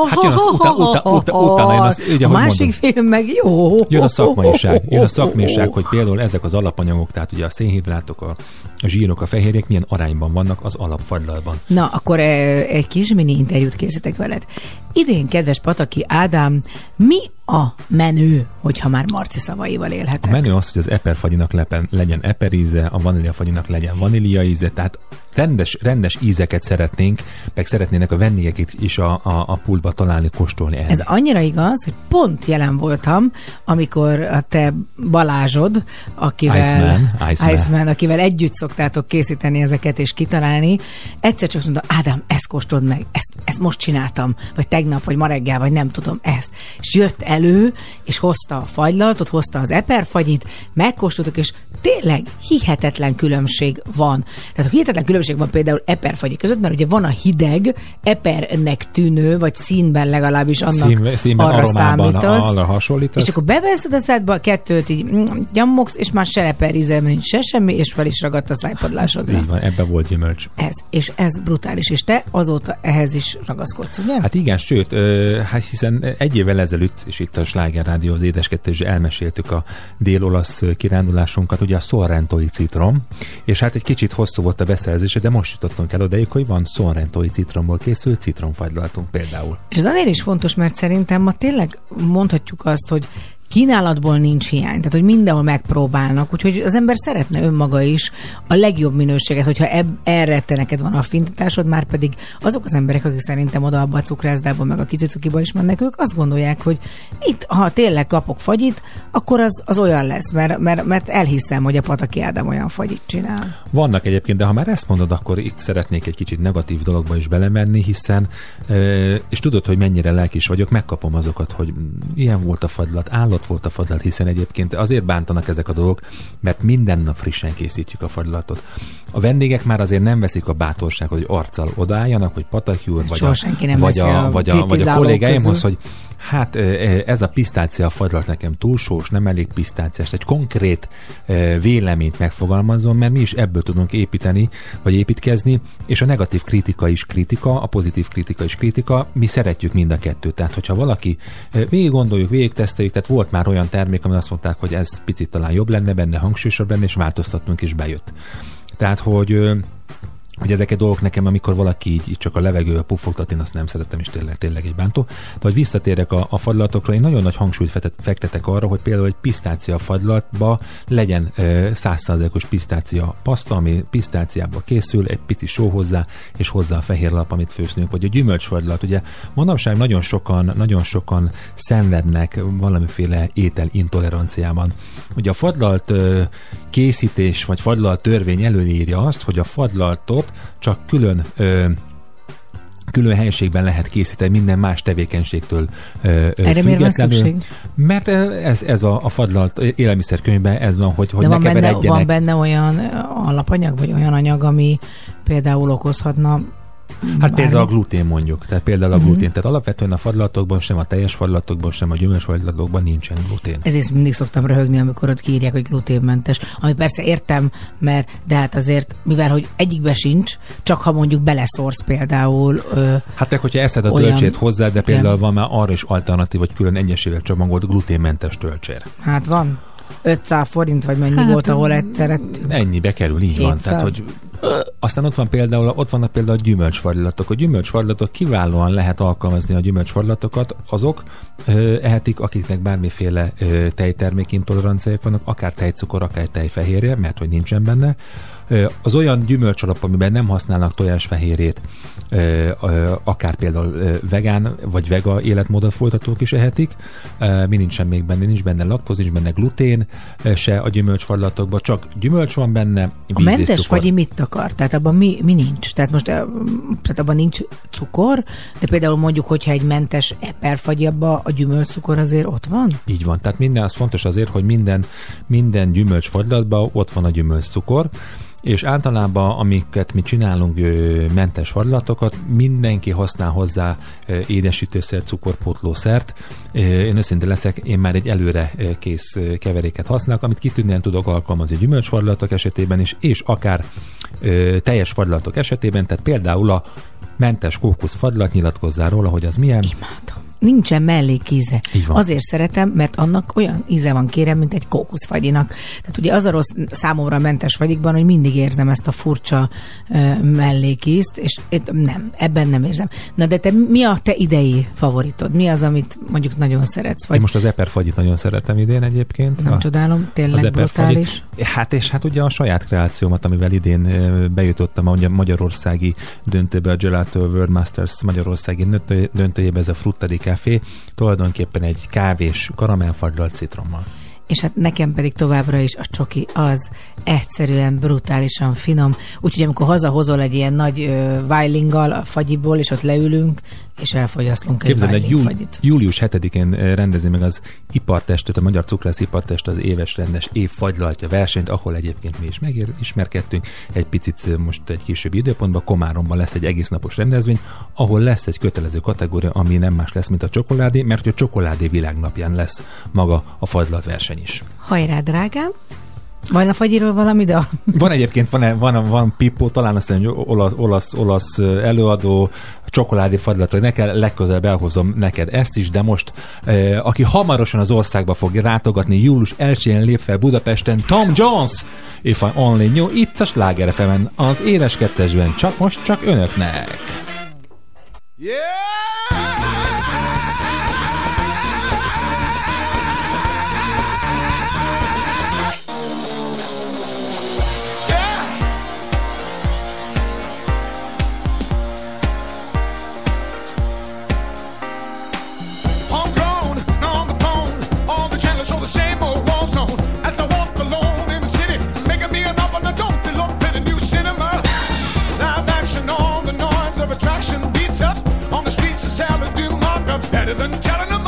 Hát jön az utána- utána- utána- utána jön az- ugye, a másik mondom. film meg jó. Jön a szakmaiság, jön a szakmaiság, hogy például ezek az alapanyagok, tehát ugye a szénhidrátok, a, a zsírok, a fehérjék milyen arányban vannak az alapfagylalban. Na, akkor eh, egy kis mini interjút készítek veled. Idén, kedves Pataki Ádám, mi a menő, hogyha már Marci szavaival A élhetek? menő az, hogy az eperfagyinak lepen, legyen eperíze, a vaníliafagyinak legyen vanília íze, tehát rendes, rendes ízeket szeretnénk, meg szeretnének a vendégek is a, a, a pultba találni, kóstolni el. Ez annyira igaz, hogy pont jelen voltam, amikor a te Balázsod, akivel, Iceman, Iceman. Iceman, akivel együtt szoktátok készíteni ezeket és kitalálni, egyszer csak mondta, Ádám, ezt kóstold meg, ezt, ezt most csináltam, vagy tegnap, vagy ma reggel, vagy nem tudom, ezt. És jött elő, és hozta a fagylaltot, hozta az eperfagyit, megkóstoltuk, és tényleg hihetetlen különbség van. Tehát a hihetetlen különbség van például eperfagyi között, mert ugye van a hideg, epernek tűnő, vagy színben legalábbis annak Szín, színben, arra számítasz. arra hasonlítasz. És akkor beveszed a szádba a kettőt, így mm, nyammogsz, és már se leperizem, nincs se semmi, és fel is ragadt a szájpadlásodra. Így van, ebbe volt gyümölcs. Ez, és ez brutális, és te azóta ehhez is ragaszkodsz, ugye? Hát igen, sőt, hát hiszen egy évvel ezelőtt, és itt a Sláger Rádió az édeskettős elmeséltük a dél-olasz kirándulásunkat, ugye a Sorrentói citrom, és hát egy kicsit hosszú volt a beszerzése, de most jutottunk el odaig, hogy van Sorrentói citromból készült citromfagylaltunk például. És ez azért is fontos, mert szerintem ma tényleg mondhatjuk azt, hogy kínálatból nincs hiány, tehát hogy mindenhol megpróbálnak, úgyhogy az ember szeretne önmaga is a legjobb minőséget, hogyha eb- erre te neked van affintásod, már pedig azok az emberek, akik szerintem oda abba a cukrászdába, meg a kicsicukiba is mennek, ők azt gondolják, hogy itt, ha tényleg kapok fagyit, akkor az, az olyan lesz, mert, mert, mert elhiszem, hogy a Pataki Ádám olyan fagyit csinál. Vannak egyébként, de ha már ezt mondod, akkor itt szeretnék egy kicsit negatív dologba is belemenni, hiszen, és tudod, hogy mennyire lelkis vagyok, megkapom azokat, hogy ilyen volt a fagylat, állat volt a fagylat, hiszen egyébként azért bántanak ezek a dolgok, mert minden nap frissen készítjük a fagylatot. A vendégek már azért nem veszik a bátorságot, hogy arccal odaálljanak, hogy Pataki úr, vagy a, vagy, a, vagy, a, vagy a kollégáimhoz, hogy Hát ez a pisztácia fagylat nekem túl nem elég pisztáciás. Egy konkrét véleményt megfogalmazom, mert mi is ebből tudunk építeni, vagy építkezni, és a negatív kritika is kritika, a pozitív kritika is kritika, mi szeretjük mind a kettőt. Tehát, hogyha valaki végig gondoljuk, végig teszteljük, tehát volt már olyan termék, ami azt mondták, hogy ez picit talán jobb lenne benne, hangsúlyosabb lenne, és változtattunk, és bejött. Tehát, hogy hogy ezek a dolgok nekem, amikor valaki így, csak a levegő puffogtat, én azt nem szeretem, és tényleg, tényleg egy bántó. De hogy visszatérek a, a fagylatokra, én nagyon nagy hangsúlyt fektetek arra, hogy például egy pisztácia fagylatba legyen százszázalékos pisztácia paszta, ami pisztáciából készül, egy pici só hozzá, és hozzá a fehér lap, amit főznünk, vagy a gyümölcsfagylat. Ugye manapság nagyon sokan, nagyon sokan szenvednek valamiféle étel intoleranciában. Ugye a fagylalt ö, készítés, vagy fagylalt törvény előírja azt, hogy a fagylaltot csak külön ö, külön helyiségben lehet készíteni minden más tevékenységtől ö, Erre miért van szükség? Mert ez, ez a, a fadlalt élelmiszerkönyvben ez van, hogy, hogy De ne van benne, keveredjenek. van benne olyan alapanyag, vagy olyan anyag, ami például okozhatna Hát például a glutén mondjuk. Tehát például a Mhm. glutén. Tehát alapvetően a fadlatokban, sem a teljes fadlatokban, sem a gyümölcsfadlatokban nincsen glutén. Ezért mindig szoktam röhögni, amikor ott kiírják, hogy gluténmentes. Ami persze értem, mert de hát azért, mivel hogy egyikbe sincs, csak ha mondjuk beleszórsz például, ö, Hát te, hogyha eszed a Olyan- tölcsét hozzá, de például Igen. van már arra is alternatív, hogy külön egyesével csomagolt gluténmentes tölcsér. hát van 500 forint, vagy mennyi Hát, volt, ahol egyszer ettünk. Ennyi bekerül, így van. 200. Tehát, hogy aztán ott van például, ott vannak például a gyümölcsfaglatok. A gyümölcsfaglatok kiválóan lehet alkalmazni a gyümölcsfaglatokat, azok ö, ehetik, akiknek bármiféle ö, tejtermék intoleranciájuk vannak, akár tejcukor, akár tejfehérje, mert hogy nincsen benne. Az olyan gyümölcsalap, amiben nem használnak tojásfehérjét, akár például vegán vagy vega életmódot folytatók is ehetik. Mi nincsen még benne, nincs benne laktóz, nincs benne glutén, se a gyümölcsfaglatokban, csak gyümölcs van benne, A víz és mentes cukor. vagy mit akar? Tehát abban mi, mi nincs? Tehát most tehát abban nincs cukor, de például mondjuk, hogyha egy mentes eperfagy abba, a gyümölcscukor azért ott van? Így van. Tehát minden az fontos azért, hogy minden, minden gyümölcsfaglatban ott van a gyümölcscukor, és általában, amiket mi csinálunk, mentes fagylatokat, mindenki használ hozzá édesítőszer, cukorpótlószert. Én őszinte leszek, én már egy előre kész keveréket használok, amit kitűnően tudok alkalmazni gyümölcsfaglatok esetében is, és akár teljes faglatok esetében, tehát például a mentes kókusz faglat nyilatkozzál róla, hogy az milyen. Imádom. Nincsen mellékíze. Azért szeretem, mert annak olyan íze van kérem, mint egy kókuszfagyinak. Tehát ugye az a rossz számomra mentes fagyikban, hogy mindig érzem ezt a furcsa uh, mellékízt, és itt nem, ebben nem érzem. Na de te mi a te idei favoritod? Mi az, amit mondjuk nagyon szeretsz? Vagy Én most az eperfagyit nagyon szeretem idén egyébként. nem A- csodálom, tényleg eperfagyit. brutális. Hát és hát ugye a saját kreációmat, amivel idén bejutottam a magyarországi döntőbe, a Gelato World Masters magyarországi döntő- döntőjébe, ez a Frutta di Café, tulajdonképpen egy kávés karamellfagylalt citrommal. És hát nekem pedig továbbra is a csoki az egyszerűen brutálisan finom. Úgyhogy amikor hazahozol egy ilyen nagy vájlinggal a fagyiból, és ott leülünk, és elfogyasztunk Képzeld, egy júl, július 7-én ö, rendezi meg az ipartestet, a Magyar Cukrász Ipartest az éves rendes év fagylaltja versenyt, ahol egyébként mi is megismerkedtünk. Egy picit ö, most egy későbbi időpontban Komáromban lesz egy egész napos rendezvény, ahol lesz egy kötelező kategória, ami nem más lesz, mint a csokoládé, mert a csokoládé világnapján lesz maga a fagylat verseny is. Hajrá, drágám! Van a fagyiról valami, de... Van egyébként, van, van, van Pippo, talán azt hiszem, olasz, olasz, olasz előadó, csokoládé fagylat, neked legközelebb elhozom neked ezt is, de most aki hamarosan az országba fog látogatni, július 1-én lép fel Budapesten Tom Jones, If I Only Knew, itt a Sláger az éles kettesben, csak most, csak önöknek. Yeah! better than telling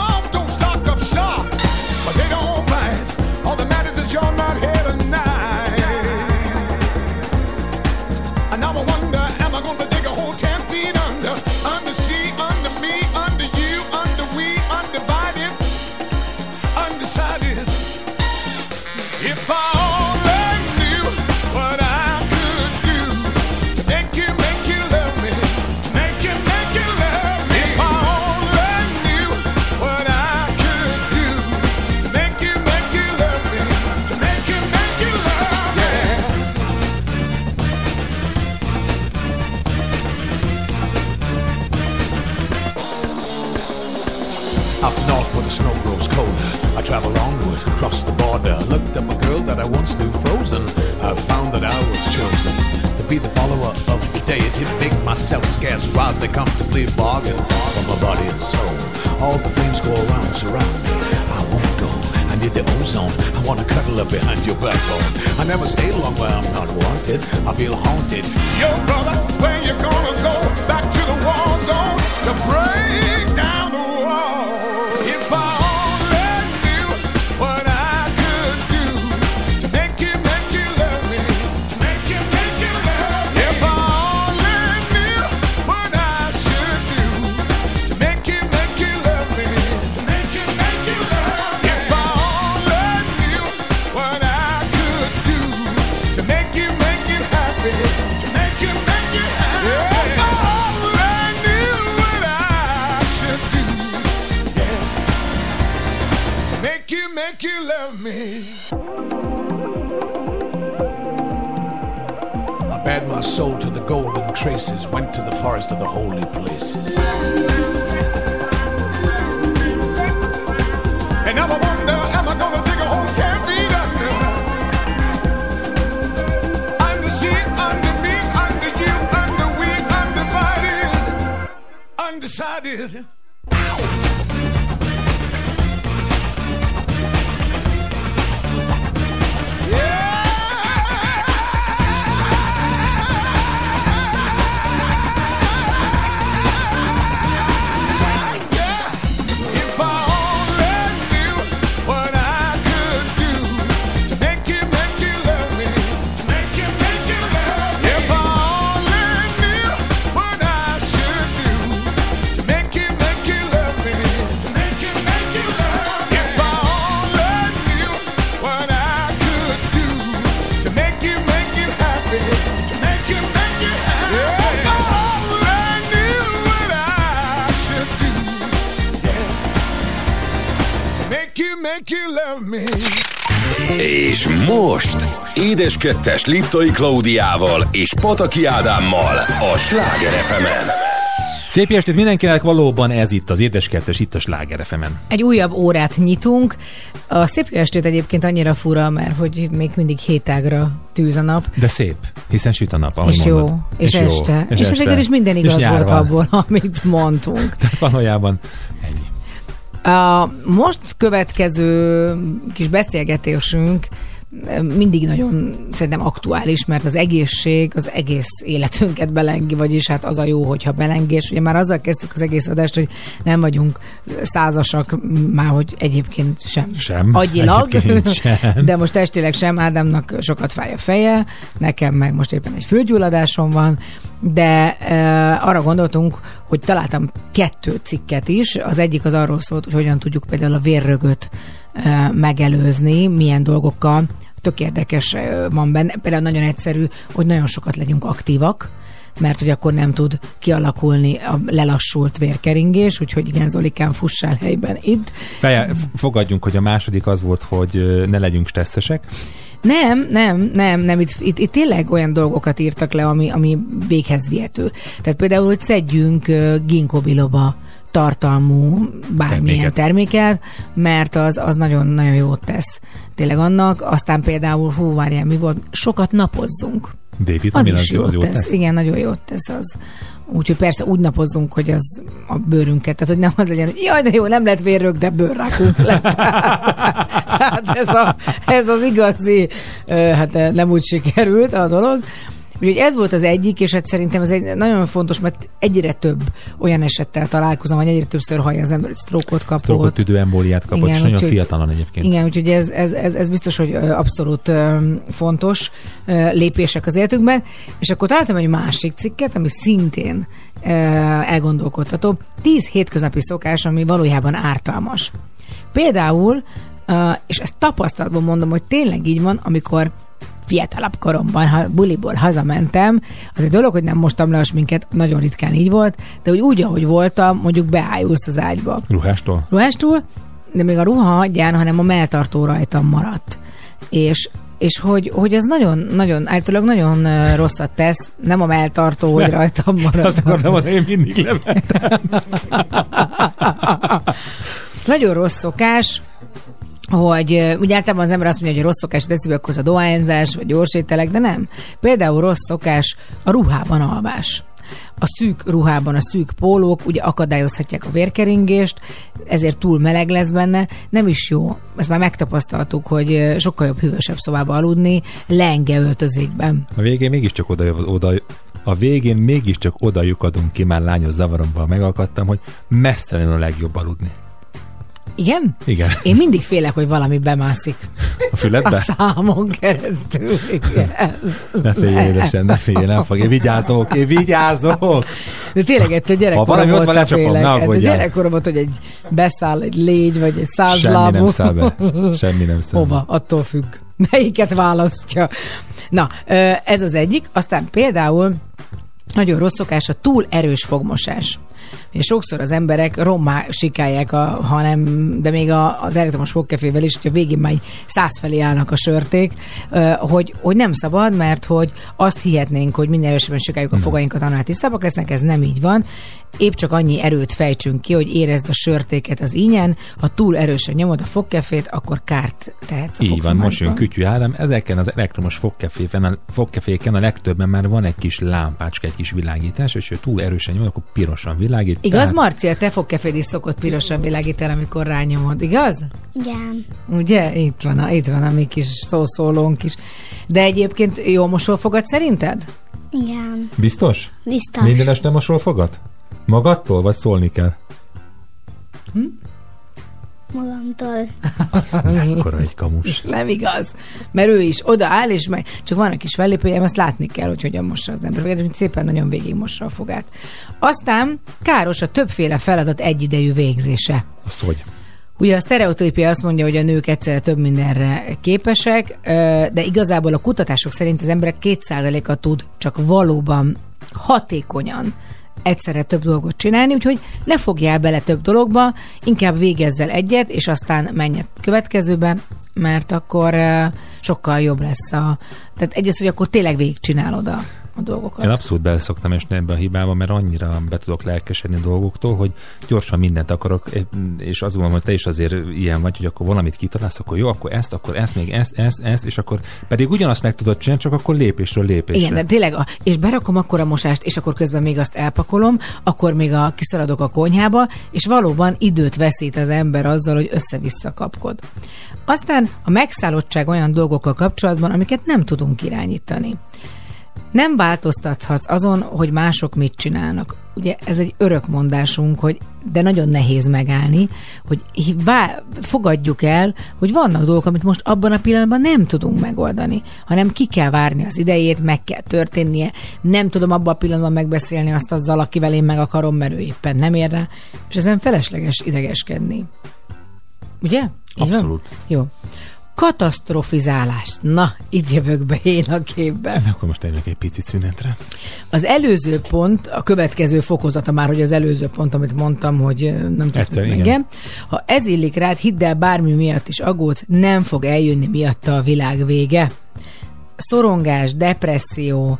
És most édeskettes Liptai Klaudiával és Pataki Ádámmal a Sláger fm Szép estét mindenkinek, valóban ez itt az édeskettes itt a Sláger FM-en. Egy újabb órát nyitunk. A szép estét egyébként annyira fura, mert hogy még mindig hétágra tűz a nap. De szép, hiszen süt a nap, ahogy és mondod. jó, és, és este. Jó, és, és hát este. végül is minden igaz és volt van. abból, amit mondtunk. Tehát valójában ennyi. A most következő kis beszélgetésünk mindig nagyon szerintem aktuális, mert az egészség az egész életünket belengi, vagyis hát az a jó, hogyha belengés. Ugye már azzal kezdtük az egész adást, hogy nem vagyunk százasak, már hogy egyébként sem. Sem. Agyilag, egyébként sem. de most testileg sem. Ádámnak sokat fáj a feje, nekem meg most éppen egy fülgyulladásom van, de e, arra gondoltunk, hogy találtam kettő cikket is. Az egyik az arról szólt, hogy hogyan tudjuk például a vérrögöt megelőzni, milyen dolgokkal. Tök érdekes van benne. Például nagyon egyszerű, hogy nagyon sokat legyünk aktívak, mert hogy akkor nem tud kialakulni a lelassult vérkeringés, úgyhogy igen, Zolikán, fussál helyben itt. Várjál, fogadjunk, hogy a második az volt, hogy ne legyünk stresszesek. Nem, nem, nem, nem. Itt, itt, itt tényleg olyan dolgokat írtak le, ami, ami véghez vihető. Tehát például, hogy szedjünk ginkgo tartalmú bármilyen Terméket. terméket, mert az, az nagyon, nagyon jót tesz tényleg annak. Aztán például, hú, várjál, mi volt? Sokat napozzunk. David, Az is jót az jót tesz. tesz. Igen, nagyon jót tesz az. Úgyhogy persze úgy napozzunk, hogy az a bőrünket, tehát hogy nem az legyen, hogy jaj, de jó, nem lett vérrög, de bőrrákunk lett. tehát ez, a, ez az igazi, hát nem úgy sikerült a dolog. Úgyhogy ez volt az egyik, és hát szerintem ez egy nagyon fontos, mert egyre több olyan esettel találkozom, hogy egyre többször hallja az ember, sztrókot kapott. Stroke tüdőembóliát kapott, Igen, és nagyon fiatalon egyébként. Igen, úgyhogy ez, ez, ez, ez biztos, hogy abszolút fontos lépések az életünkben. És akkor találtam egy másik cikket, ami szintén ö, elgondolkodtató. Tíz hétköznapi szokás, ami valójában ártalmas. Például, és ezt tapasztalatban mondom, hogy tényleg így van, amikor fiatalabb koromban, ha buliból hazamentem, az egy dolog, hogy nem mostam le a sminket, nagyon ritkán így volt, de hogy úgy, ahogy voltam, mondjuk beájulsz az ágyba Ruhástól? ruhástól, de még a ruha hagyján, hanem a melltartó rajtam maradt. És és hogy, hogy ez nagyon, nagyon, általában nagyon rosszat tesz, nem a melltartó, hogy rajtam marad. Azt akartam mondani, én mindig levettem. Nagyon rossz szokás, hogy ugye általában az ember azt mondja, hogy rossz szokás teszi akkor a dohányzás, vagy gyorsételek, de nem. Például rossz szokás a ruhában alvás. A szűk ruhában, a szűk pólók ugye akadályozhatják a vérkeringést, ezért túl meleg lesz benne. Nem is jó. Ezt már megtapasztaltuk, hogy sokkal jobb hűvösebb szobába aludni, lenge öltözékben. A végén mégiscsak oda, oda a végén mégiscsak oda lyukadunk ki, már lányos zavaromban megakadtam, hogy mesztelenül a legjobb aludni. Igen? Igen. Én mindig félek, hogy valami bemászik A a füledbe? számon keresztül. Igen. Ne félj, édesem, ne félj, nem fog. Én vigyázok, én vigyázok. De tényleg egy gyerekkorom Ha valami ott van, a lecsapom, ne Hát a aggódjál. gyerekkorom volt, hogy egy beszáll egy légy, vagy egy Semmi százlábú. nem száll be. Semmi nem száll. Hova? Attól függ. Melyiket választja. Na, ez az egyik. Aztán például nagyon rossz szokás a túl erős fogmosás. És sokszor az emberek rommá sikálják, a, hanem, de még a, az elektromos fogkefével is, hogy a végén már száz felé állnak a sörték, hogy, hogy nem szabad, mert hogy azt hihetnénk, hogy minden erősebben sikáljuk a fogainkat, annál tisztábbak lesznek, ez nem így van. Épp csak annyi erőt fejtsünk ki, hogy érezd a sörtéket az ínyen, ha túl erősen nyomod a fogkefét, akkor kárt tehetsz a Így van, most jön. Kütyű Ádám. Ezeken az elektromos fogkeféken a, fogkeféken a legtöbben már van egy kis lámpácska, egy kis világítás, és ha túl erősen nyomod, akkor pirosan világít. Igaz, Tehát Marci, a te fogkeféd is szokott pirosan világítani, amikor rányomod, igaz? Igen. Ugye? Itt van a, itt van a mi kis szószólónk is. De egyébként jó mosol fogad szerinted? Igen. Biztos? Biztos. Minden este mosol fogad? Magadtól, vagy szólni kell? Magamtól. Mekkora egy kamus. Nem igaz. Mert ő is odaáll, és meg csak van egy kis fellépője, azt látni kell, hogy hogyan mossa az ember. Fogad, szépen nagyon végig mossa a fogát. Aztán káros a többféle feladat egyidejű végzése. Azt hogy? Ugye a sztereotípia azt mondja, hogy a nők egyszerre több mindenre képesek, de igazából a kutatások szerint az emberek 2%-a tud csak valóban hatékonyan egyszerre több dolgot csinálni, úgyhogy ne fogjál bele több dologba, inkább végezzel egyet, és aztán menj a következőbe, mert akkor sokkal jobb lesz a... Tehát egyrészt, hogy akkor tényleg végigcsinálod a, a dolgokat. Én abszolút bele szoktam esni ebbe a hibába, mert annyira be tudok lelkesedni dolgoktól, hogy gyorsan mindent akarok, és azt gondolom, hogy te is azért ilyen vagy, hogy akkor valamit kitalálsz, akkor jó, akkor ezt, akkor ezt, még ezt, ezt, ezt, és akkor pedig ugyanazt meg tudod csinálni, csak akkor lépésről lépésre. Igen, de tényleg, a, és berakom akkor a mosást, és akkor közben még azt elpakolom, akkor még a, kiszaladok a konyhába, és valóban időt veszít az ember azzal, hogy össze-vissza kapkod. Aztán a megszállottság olyan dolgokkal kapcsolatban, amiket nem tudunk irányítani. Nem változtathatsz azon, hogy mások mit csinálnak. Ugye ez egy örök mondásunk, hogy de nagyon nehéz megállni, hogy vá- fogadjuk el, hogy vannak dolgok, amit most abban a pillanatban nem tudunk megoldani, hanem ki kell várni az idejét, meg kell történnie, nem tudom abban a pillanatban megbeszélni azt azzal, akivel én meg akarom, mert ő éppen nem ér rá, és ezen felesleges idegeskedni. Ugye? Így van? Abszolút. Jó. Katasztrofizálást. Na, itt jövök be én a képbe. Akkor most tényleg egy picit szünetre. Az előző pont, a következő fokozata már, hogy az előző pont, amit mondtam, hogy nem tudsz Egyszer, igen. Ha ez illik rád, hidd el, bármi miatt is aggódsz, nem fog eljönni miatta a világ vége. Szorongás, depresszió,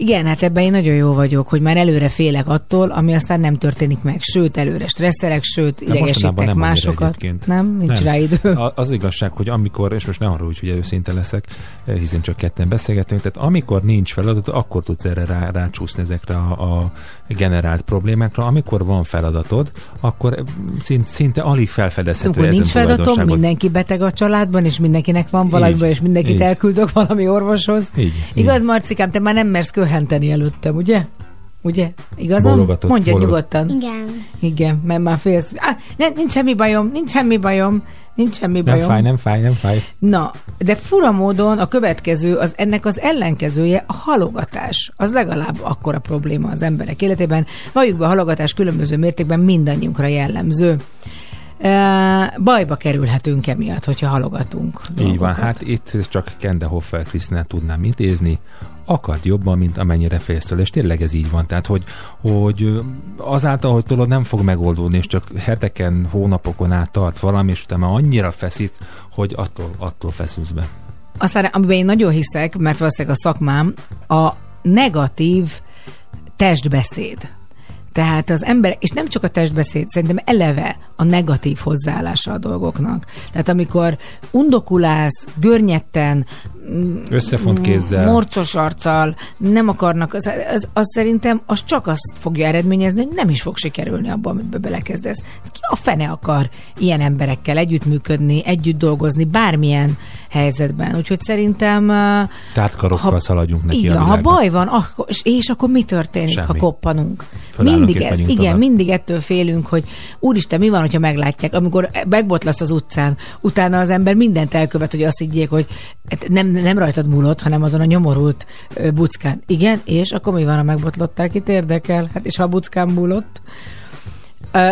igen, hát ebben én nagyon jó vagyok, hogy már előre félek attól, ami aztán nem történik meg. Sőt, előre stresszelek, sőt, idegesítek nem másokat. egyébként. Nem? Nincs Nem. rá idő. A- Az igazság, hogy amikor, és most ne arra úgy, hogy őszinte leszek, eh, hiszen csak ketten beszélgetünk, tehát amikor nincs feladat, akkor tudsz erre rá, rácsúszni ezekre a, a generált problémákra. Amikor van feladatod, akkor szint, szinte alig felfedezhető ezen nincs feladatom, mindenki beteg a családban, és mindenkinek van valami Így, és mindenkit így. elküldök valami orvoshoz. Így, Igaz, Marcikám, te már nem mersz köhenteni előttem, ugye? Ugye? Igazam? Bólogatott, Mondja bólog- nyugodtan. Igen. Igen, mert már félsz. Ah, ne, nincs semmi bajom, nincs semmi bajom, nincs semmi Nem bajom. fáj, nem fáj, nem fáj. Na, de fura módon a következő, az ennek az ellenkezője a halogatás. Az legalább akkora probléma az emberek életében. Valljuk be, a halogatás különböző mértékben mindannyiunkra jellemző. E, bajba kerülhetünk emiatt, hogyha halogatunk. Így van, dolgokat. hát itt csak Kende Hoffer Krisztinát tudnám intézni, akad jobban, mint amennyire tőle, és tényleg ez így van. Tehát, hogy, hogy azáltal, hogy tudod, nem fog megoldódni, és csak heteken, hónapokon át tart valami, és utána annyira feszít, hogy attól, attól feszülsz be. Aztán, amiben én nagyon hiszek, mert valószínűleg a szakmám, a negatív testbeszéd. Tehát az ember, és nem csak a testbeszéd, szerintem eleve a negatív hozzáállása a dolgoknak. Tehát amikor undokulálsz, görnyetten, Összefont kézzel. morcos arccal, nem akarnak, az, az, az szerintem az csak azt fogja eredményezni, hogy nem is fog sikerülni abban, amiben belekezdesz. Ki a fene akar ilyen emberekkel együttműködni, együtt dolgozni, bármilyen helyzetben. Úgyhogy szerintem... uh, Tártkarokkal ha- szaladjunk neki így a ha baj van, akkor, és, és akkor mi történik, Semmi. ha koppanunk? Fölállunk mindig ez, igen, tovább. mindig ettől félünk, hogy úristen, mi van, hogyha meglátják, amikor megbotlasz az utcán, utána az ember mindent elkövet, hogy azt higgyék, hogy hát nem, nem rajtad múlott, hanem azon a nyomorult buckán. Igen, és akkor mi van, ha megbotlották, itt érdekel? Hát és ha a buckán múlott?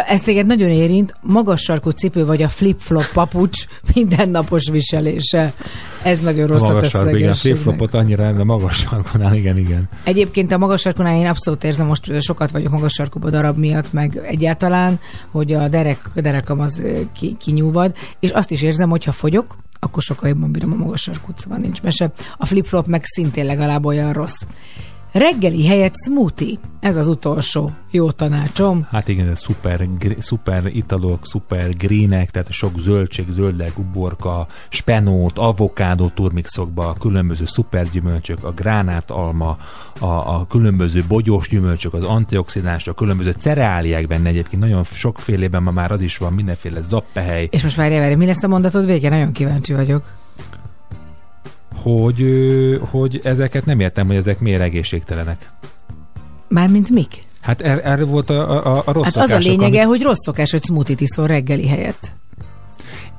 Ez téged nagyon érint, magas sarkú cipő vagy a flip-flop papucs mindennapos viselése. Ez nagyon rossz Magas sarkú, igen, flip-flopot annyira nem, de magas sarkonál, igen, igen. Egyébként a magas sarkunál én abszolút érzem, most sokat vagyok magas sarkúba darab miatt, meg egyáltalán, hogy a derek, derekam az ki, kinyúvad, és azt is érzem, hogy ha fogyok, akkor sokkal jobban bírom a magas sarkút, szóval nincs mese. A flip-flop meg szintén legalább olyan rossz. Reggeli helyett smoothie. Ez az utolsó jó tanácsom. Hát igen, ez szuper, szuper italok, szuper greenek, tehát sok zöldség, zöldek, uborka, spenót, avokádó turmixokba, a különböző szupergyümölcsök, a gránátalma, a, a különböző bogyós gyümölcsök, az antioxidáns, a különböző cereáliák benne egyébként nagyon sokfélében ma már az is van, mindenféle zappehely, És most várjál, várjál, mi lesz a mondatod vége? Nagyon kíváncsi vagyok. Hogy, hogy ezeket nem értem, hogy ezek miért egészségtelenek. Mármint mik? Hát er, erről volt a, a, a rossz Hát az a szokások, lényege, amit- hogy rossz szokás, hogy smoothie iszol reggeli helyett.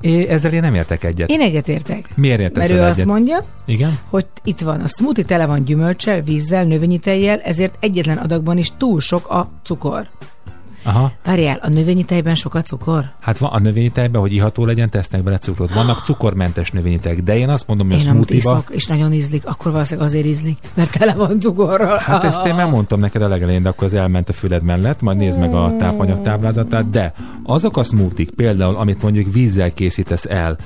É, ezzel én nem értek egyet. Én egyetértek. Miért értesz Mert ő el azt egyet? mondja, Igen? hogy itt van, a smoothie tele van gyümölcsel, vízzel, növényi tejjel, ezért egyetlen adagban is túl sok a cukor. Aha. Várjál, a növényi tejben sok a cukor? Hát van a növényi tejben, hogy iható legyen, tesznek bele cukrot. Vannak cukormentes növényi tejek, de én azt mondom, hogy a Én smoothie-ba... iszok, és nagyon ízlik, akkor valószínűleg azért ízlik, mert tele van cukorral. Hát ezt én már mondtam neked a legelején, de akkor az elment a füled mellett, majd nézd meg a tápanyag táblázatát, de azok a smoothie például, amit mondjuk vízzel készítesz el,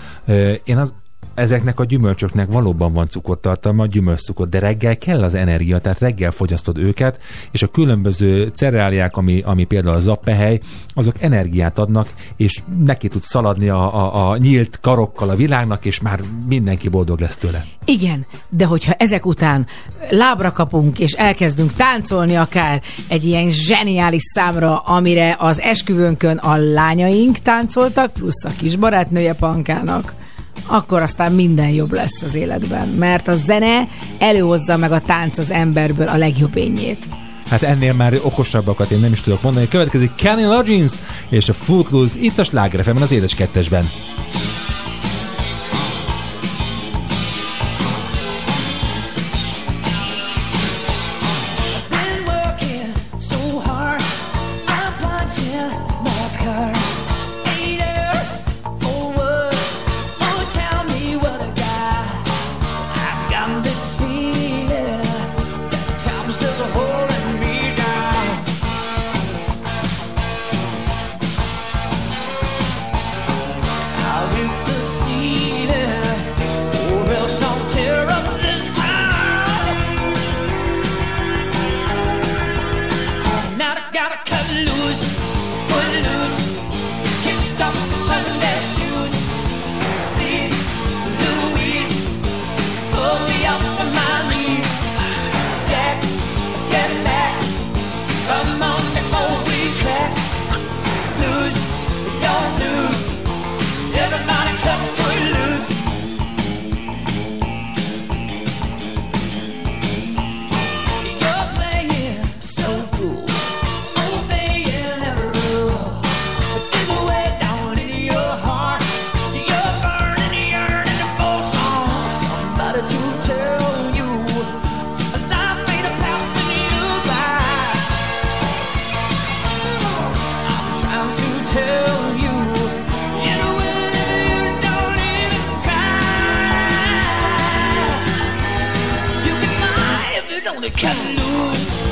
én az, ezeknek a gyümölcsöknek valóban van cukortartalma, gyümölcscukor, de reggel kell az energia, tehát reggel fogyasztod őket, és a különböző cereáliák, ami, ami például a zappehely, azok energiát adnak, és neki tudsz szaladni a, a, a nyílt karokkal a világnak, és már mindenki boldog lesz tőle. Igen, de hogyha ezek után lábra kapunk, és elkezdünk táncolni akár egy ilyen zseniális számra, amire az esküvőnkön a lányaink táncoltak, plusz a kis barátnője Pankának, akkor aztán minden jobb lesz az életben, mert a zene előhozza meg a tánc az emberből a legjobb ényét. Hát ennél már okosabbakat én nem is tudok mondani. Következik Kenny Loggins és a Footloose itt a Sláger az édes kettesben. I can lose.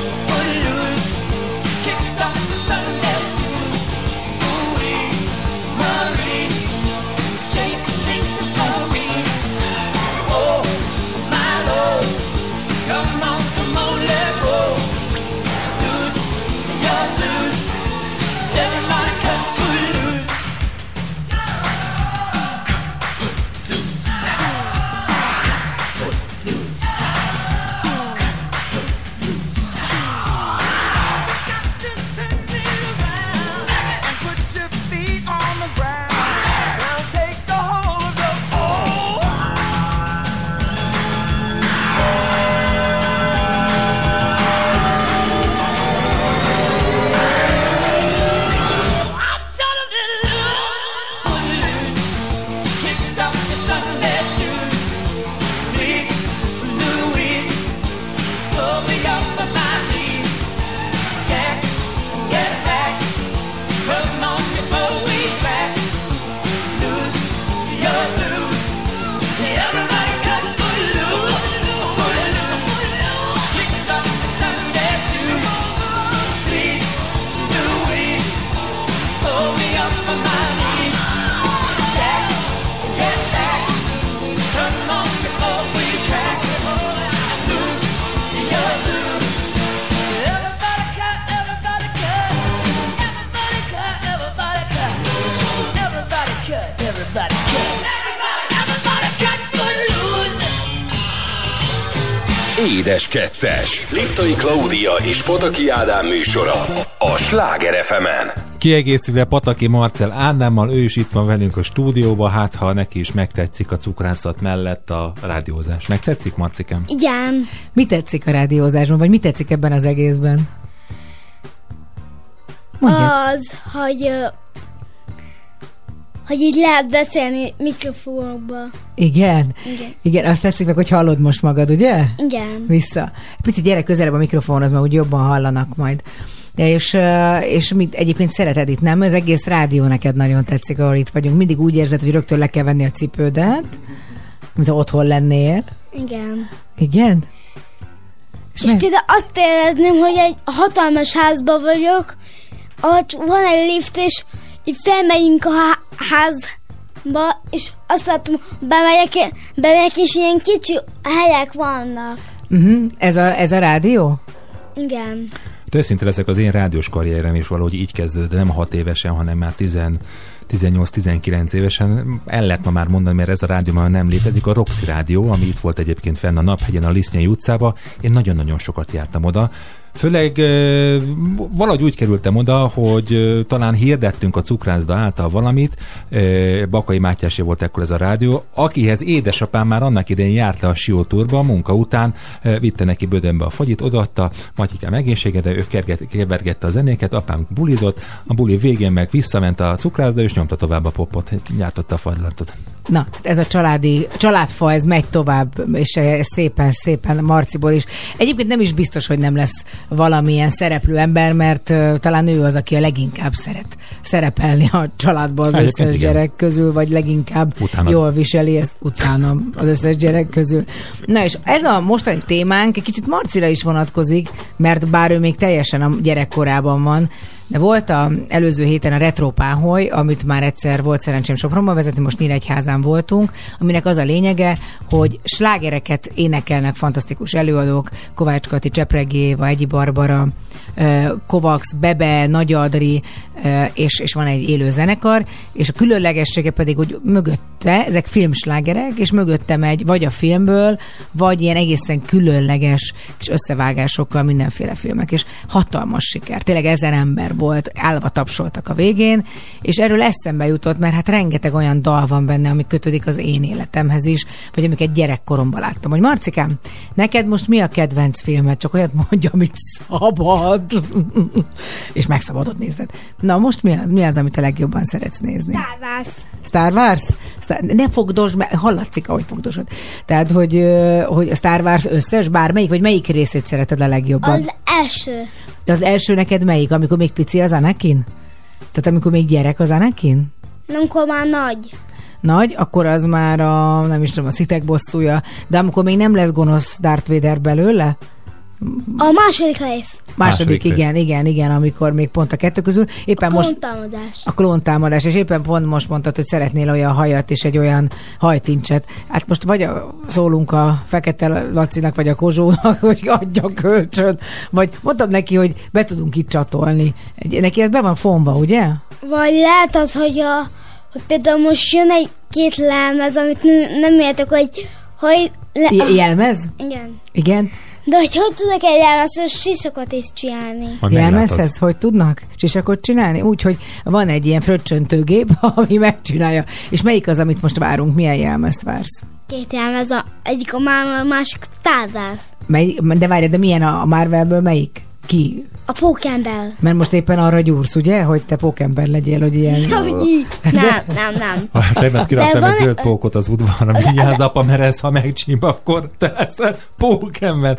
2-es. Liptai Klaudia és Pataki Ádám műsora a Sláger fm Kiegészülve Pataki Marcel Ádámmal, ő is itt van velünk a stúdióba, hát ha neki is megtetszik a cukrászat mellett a rádiózás. Megtetszik, Marcikem? Igen. Mi tetszik a rádiózásban, vagy mi tetszik ebben az egészben? Mondjad. Az, hogy hogy így lehet beszélni mikrofonokba. Igen? Igen. Igen, azt tetszik meg, hogy hallod most magad, ugye? Igen. Vissza. Picit gyere közelebb a mikrofonhoz, mert úgy jobban hallanak majd. Ja, és, és mit, egyébként szereted itt, nem? Az egész rádió neked nagyon tetszik, ahol itt vagyunk. Mindig úgy érzed, hogy rögtön le kell venni a cipődet, mint ha otthon lennél. Igen. Igen? És, És meg- például azt érezném, hogy egy hatalmas házban vagyok, ahol van egy lift, és így felmegyünk a há- házba, és azt látom, bemegyek, bemegyek, és ilyen kicsi helyek vannak. uh-huh. ez, a, ez a rádió? Igen. Hát őszinte leszek, az én rádiós karrierem is valahogy így kezdődött, de nem 6 évesen, hanem már 10 18-19 évesen. El lehet ma már mondani, mert ez a rádió már nem létezik. A Roxy Rádió, ami itt volt egyébként fenn a Naphegyen, a Lisznyai utcába. Én nagyon-nagyon sokat jártam oda. Főleg valahogy úgy kerültem oda, hogy talán hirdettünk a cukrászda által valamit, Bakai Mátyásé volt ekkor ez a rádió, akihez édesapám már annak idején járt a Sió Turba, a munka után, vitte neki bödönbe a fagyit, odaadta, Matyikám egészsége, de ő kevergette a zenéket, apám bulizott, a buli végén meg visszament a cukrászda, és nyomta tovább a popot, gyártotta a fagylatot. Na, ez a családi, családfa, ez megy tovább, és ez szépen, szépen Marciból is. Egyébként nem is biztos, hogy nem lesz valamilyen szereplő ember, mert uh, talán ő az, aki a leginkább szeret szerepelni a családban az Egyébként összes igen. gyerek közül, vagy leginkább Utánad. jól viseli ezt utánam az összes gyerek közül. Na és ez a mostani témánk egy kicsit Marcira is vonatkozik, mert bár ő még teljesen a gyerekkorában van, de volt a előző héten a Retropáholy, amit már egyszer volt szerencsém Sopronban vezetni, most Nyíregyházán voltunk, aminek az a lényege, hogy slágereket énekelnek fantasztikus előadók, Kovács Kati, Csepregéva, Egyi Barbara, Kovacs, Bebe, Nagy Adri, és, és van egy élő zenekar, és a különlegessége pedig, hogy mögötte, ezek filmslágerek, és mögötte megy vagy a filmből, vagy ilyen egészen különleges kis összevágásokkal mindenféle filmek, és hatalmas siker. Tényleg ezer ember volt, állva tapsoltak a végén, és erről eszembe jutott, mert hát rengeteg olyan dal van benne, ami kötődik az én életemhez is, vagy amiket gyerekkoromban láttam. Hogy Marcikám, neked most mi a kedvenc filmed? Csak olyat mondja, amit szabad. és megszabadott nézed. Na most mi az, mi az, amit a legjobban szeretsz nézni? Tárvász. Star Wars? Star... Ne fogdosd, mert hallatszik, ahogy fogdosod. Tehát, hogy, hogy a Star Wars összes, bármelyik, vagy melyik részét szereted a legjobban? Az első. De az első neked melyik, amikor még pici az Anakin? Tehát amikor még gyerek az Anakin? Nem, akkor már nagy. Nagy, akkor az már a, nem is tudom, a szitek bosszúja, de amikor még nem lesz gonosz Darth Vader belőle? A második rész. Második, Második rész. igen, igen, igen, amikor még pont a kettő közül. Éppen most Klóntámadás. a klóntámadás, és éppen pont most mondtad, hogy szeretnél olyan hajat és egy olyan hajtincset. Hát most vagy a, szólunk a Fekete Lacinak, vagy a Kozsónak, hogy adja kölcsön, vagy mondtam neki, hogy be tudunk itt csatolni. Neki ez be van fonva, ugye? Vagy lehet az, hogy, a, hogy például most jön egy két lemez, amit nem, nem értek, hogy, hogy le, I- jelmez? igen. Igen. De hogy hogy tudok egy lemezről sisakot is csinálni? Jelmezhez hogy tudnak csisakot csinálni? Úgy, hogy van egy ilyen fröccsöntőgép, ami megcsinálja. És melyik az, amit most várunk? Milyen jelmezt vársz? Két jelmez, a, egyik a másik Stardust. Mely, de várj, de milyen a a Marvelből melyik? Ki? A Pókember. Mert most éppen arra gyúrsz, ugye? Hogy te pókember legyél, hogy ilyen... Hogy így? Nem, nem, nem. Ah, Tegnap kiraktam van- egy zöld pókot az udvarra, vigyázz apa, mert ez, ha megcsimba, akkor te leszel pókember.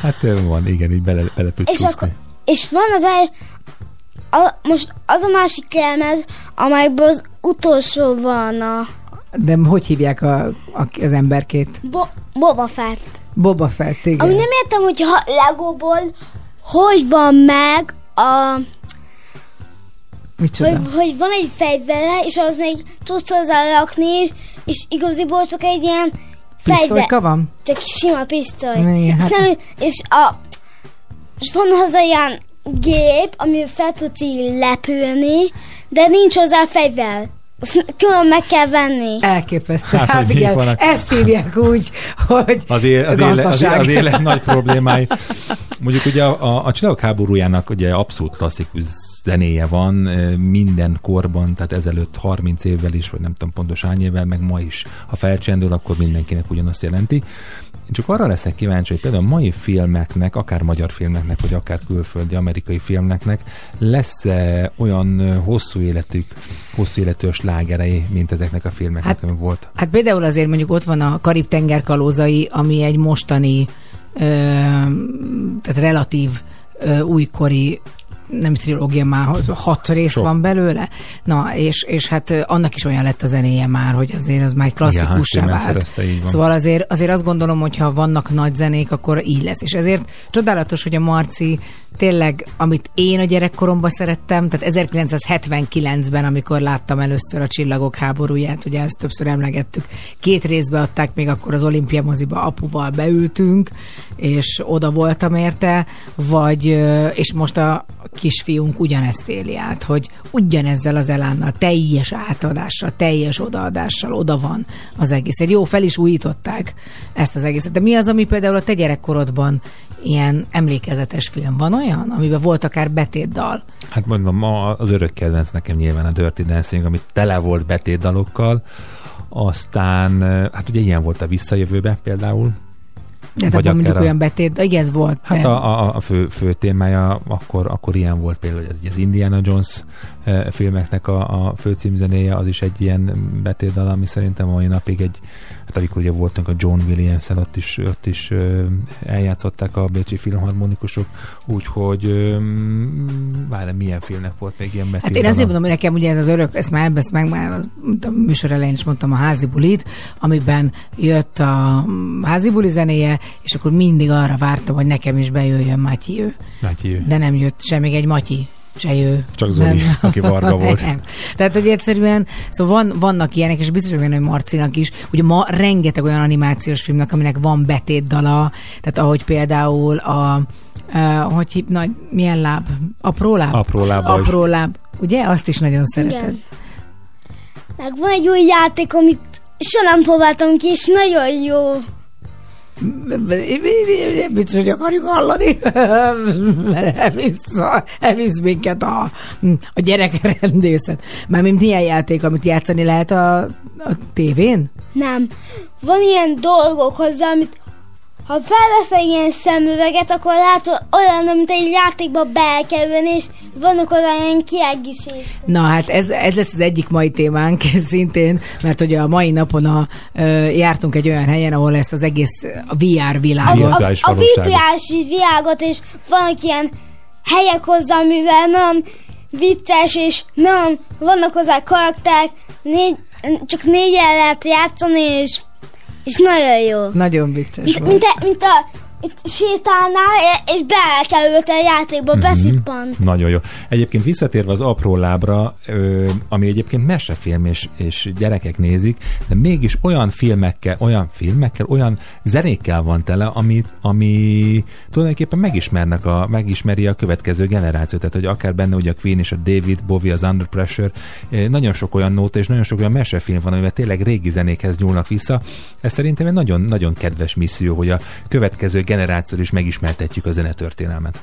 Hát van, igen, így bele, bele tud És, csúszni. akkor, és van az el, a, most az a másik lemez, amelyben az utolsó van a De hogy hívják a, a, az emberkét? Bo- Boba Fett. Boba Fett, igen. Ami nem értem, hogy ha Legóból hogy van meg a... Micsoda? Hogy, hogy van egy fegyvere, és ahhoz még tudsz hozzárakni, és, és igaziból csak egy ilyen fegyver. Pisztolyka van? Csak sima pisztoly. Igen, és, hát- nem, és, a, és van hozzá ilyen gép, amivel fel tudsz így lepülni, de nincs hozzá fegyver. Külön meg kell venni. Elképesztő. Hát, Hát, igen, vannak. ezt hívják úgy, hogy Az, éle, az, éle, az, gazdaság. az élet nagy problémái. Mondjuk ugye a, a, a Csillagok háborújának ugye abszolút klasszikus zenéje van minden korban, tehát ezelőtt 30 évvel is, vagy nem tudom pontosan hány évvel, meg ma is. Ha felcsendül, akkor mindenkinek ugyanazt jelenti. Csak arra leszek kíváncsi, hogy például a mai filmeknek, akár magyar filmeknek, vagy akár külföldi amerikai filmeknek lesz-e olyan ö, hosszú életük, hosszú életű slágerei, mint ezeknek a filmeknek, Hát- ami volt? Hát például azért mondjuk ott van a Karib-tenger kalózai, ami egy mostani, ö, tehát relatív ö, újkori nem trilógia már, hat rész Sok. van belőle. Na, és, és hát annak is olyan lett a zenéje már, hogy azért az már egy klasszikussá Zimmer vált. szerezte. Szóval azért, azért azt gondolom, hogy ha vannak nagy zenék, akkor így lesz. És ezért csodálatos, hogy a Marci tényleg, amit én a gyerekkoromban szerettem, tehát 1979-ben, amikor láttam először a Csillagok háborúját, ugye ezt többször emlegettük, két részbe adták, még akkor az olimpia moziba apuval beültünk, és oda voltam érte, vagy, és most a kisfiunk ugyanezt éli át, hogy ugyanezzel az elánnal, teljes átadással, teljes odaadással oda van az egész. Egy jó, fel is újították ezt az egészet. De mi az, ami például a te gyerekkorodban ilyen emlékezetes film van olyan, amiben volt akár betétdal? Hát mondom, ma az örök kedvenc nekem nyilván a Dirty Dancing, ami tele volt betétdalokkal, aztán, hát ugye ilyen volt a Visszajövőbe például, De hát Vagy abban mondjuk akár a- olyan betét, igen, ez volt. Hát de- a, a, a fő, fő témája akkor, akkor ilyen volt például, hogy az, Indiana Jones eh, filmeknek a, a fő címzenéje, az is egy ilyen betétdal, ami szerintem a mai napig egy, hát amikor ugye voltunk a John williams ott is, ott is ö, eljátszották a Bécsi Filharmonikusok, úgyhogy várj, milyen filmnek volt még ilyen Hát betétdala? én azért mondom, hogy nekem ugye ez az örök, ezt már ezt meg már a műsor elején is mondtam, a házi bulit, amiben jött a mm, házi buli zenéje, és akkor mindig arra vártam, hogy nekem is bejöjjön Matyi ő. Matyi. De nem jött se még egy Matyi, se ő. Csak Zoli, aki Varga volt. Nem. Tehát, hogy egyszerűen, szóval van, vannak ilyenek, és biztos, hogy benne, hogy Marcinak is. Ugye ma rengeteg olyan animációs filmnek, aminek van betétdala, tehát ahogy például a Uh, hogy hív, nagy, milyen láb? Apró láb? Apró lába is. Apró láb. Ugye? Azt is nagyon szereted. Igen. Meg van egy új játék, amit soha nem próbáltam ki, és nagyon jó. Biztos, hogy akarjuk hallani, mert elvisz, elvisz minket a, a gyerekrendészet. Mármint milyen játék, amit játszani lehet a, a tévén? Nem. Van ilyen dolgok hozzá, amit ha felveszel ilyen szemüveget, akkor látod olyan, mint egy játékba belkerülni, és vannak olyan kiegészítők. Na hát ez, ez lesz az egyik mai témánk szintén, mert ugye a mai napon a, ö, jártunk egy olyan helyen, ahol ezt az egész a VR A, világot. a, Virtuális a valóságot. virtuális világot, és vannak ilyen helyek hozzá, amivel nagyon vicces, és nagyon vannak hozzá karakterek, négy, csak négyen lehet játszani, és, és nagyon jó. Nagyon vicces Mint, volt. mint, a, mint a itt sétálnál, és belekerült a játékba, beszippant. Nagyon jó. Egyébként visszatérve az apró lábra, ö, ami egyébként mesefilm, és, és gyerekek nézik, de mégis olyan filmekkel, olyan filmekkel, olyan zenékkel van tele, ami, ami tulajdonképpen megismernek a, megismeri a következő generációt. Tehát, hogy akár benne ugye a Queen és a David Bowie, az Under Pressure, nagyon sok olyan nóta és nagyon sok olyan mesefilm van, amivel tényleg régi zenékhez nyúlnak vissza. Ez szerintem egy nagyon, nagyon kedves misszió, hogy a következő generáció is megismertetjük a zenetörténelmet.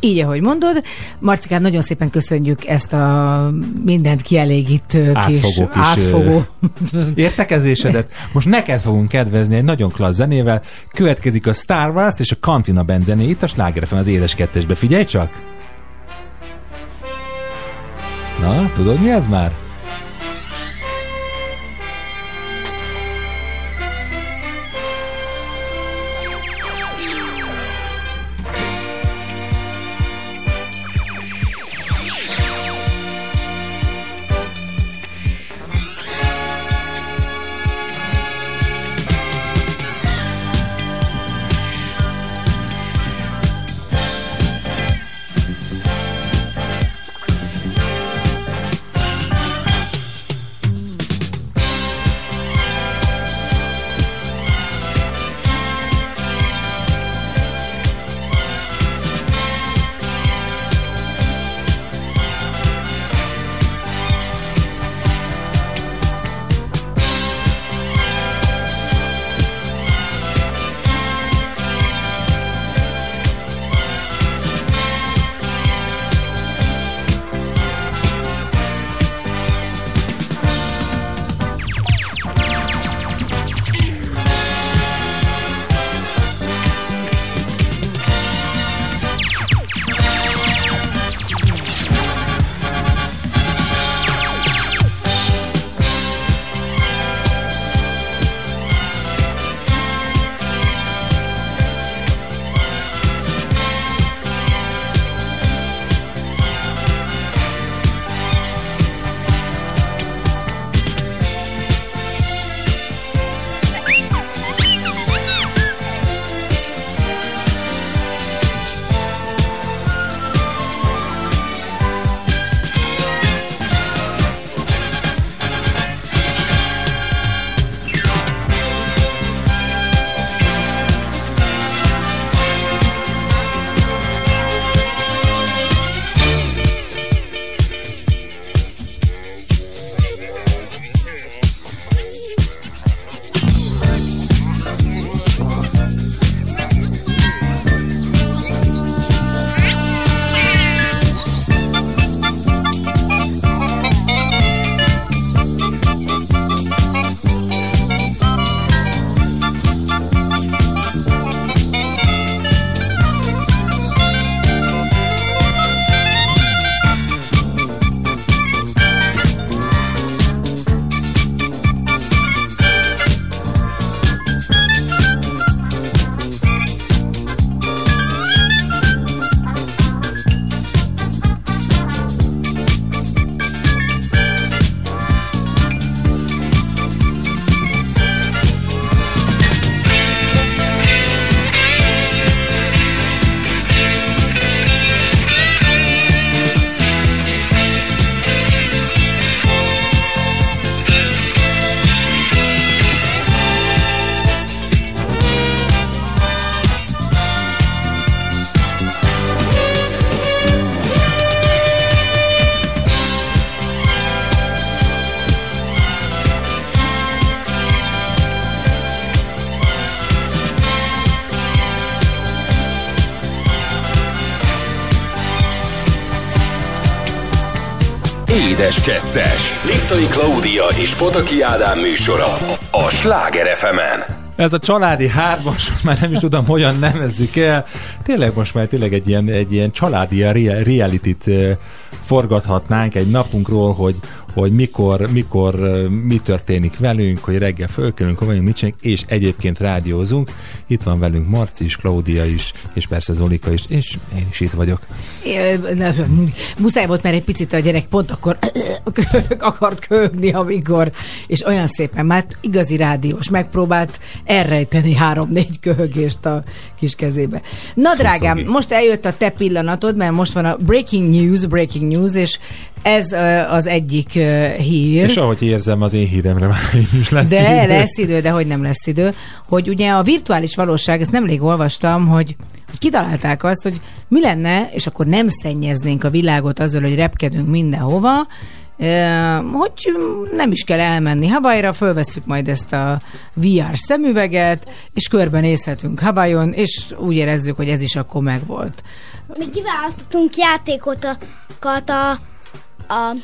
Így, ahogy mondod. Marcikám, nagyon szépen köszönjük ezt a mindent kielégítő kis Átfogó kis, átfogó. értekezésedet. Most neked fogunk kedvezni egy nagyon klassz zenével. Következik a Star Wars és a Cantina Band zené itt a Sláger az édes kettesbe. Figyelj csak! Na, tudod mi ez már? Édes Kettes. Liptai Klaudia és Pataki Ádám műsora a Sláger fm. Ez a családi hármas, már nem is tudom, hogyan nevezzük el. Tényleg most már tényleg egy ilyen, egy ilyen családi rea- reality-t forgathatnánk egy napunkról, hogy, hogy mikor, mikor mi történik velünk, hogy reggel fölkelünk, hogy vagyunk, mit csinálunk, és egyébként rádiózunk. Itt van velünk Marci is, Klaudia is, és persze Zolika is, és én is itt vagyok. Muszáj volt, mert egy picit a gyerek pont akkor akart köhögni, amikor, és olyan szépen, már igazi rádiós, megpróbált elrejteni három-négy köhögést a kis kezébe. Na Szuszogé. drágám, most eljött a te pillanatod, mert most van a breaking news, breaking news, és ez az egyik hír. És ahogy érzem, az én híremre már is lesz De idő. lesz idő, de hogy nem lesz idő, hogy ugye a virtuális valóság, ezt nemrég olvastam, hogy kitalálták azt, hogy mi lenne, és akkor nem szennyeznénk a világot azzal, hogy repkedünk mindenhova, hogy nem is kell elmenni Havajra, fölvesszük majd ezt a VR szemüveget, és körbenézhetünk Havajon, és úgy érezzük, hogy ez is akkor megvolt. Mi kiválasztottunk játékokat a, a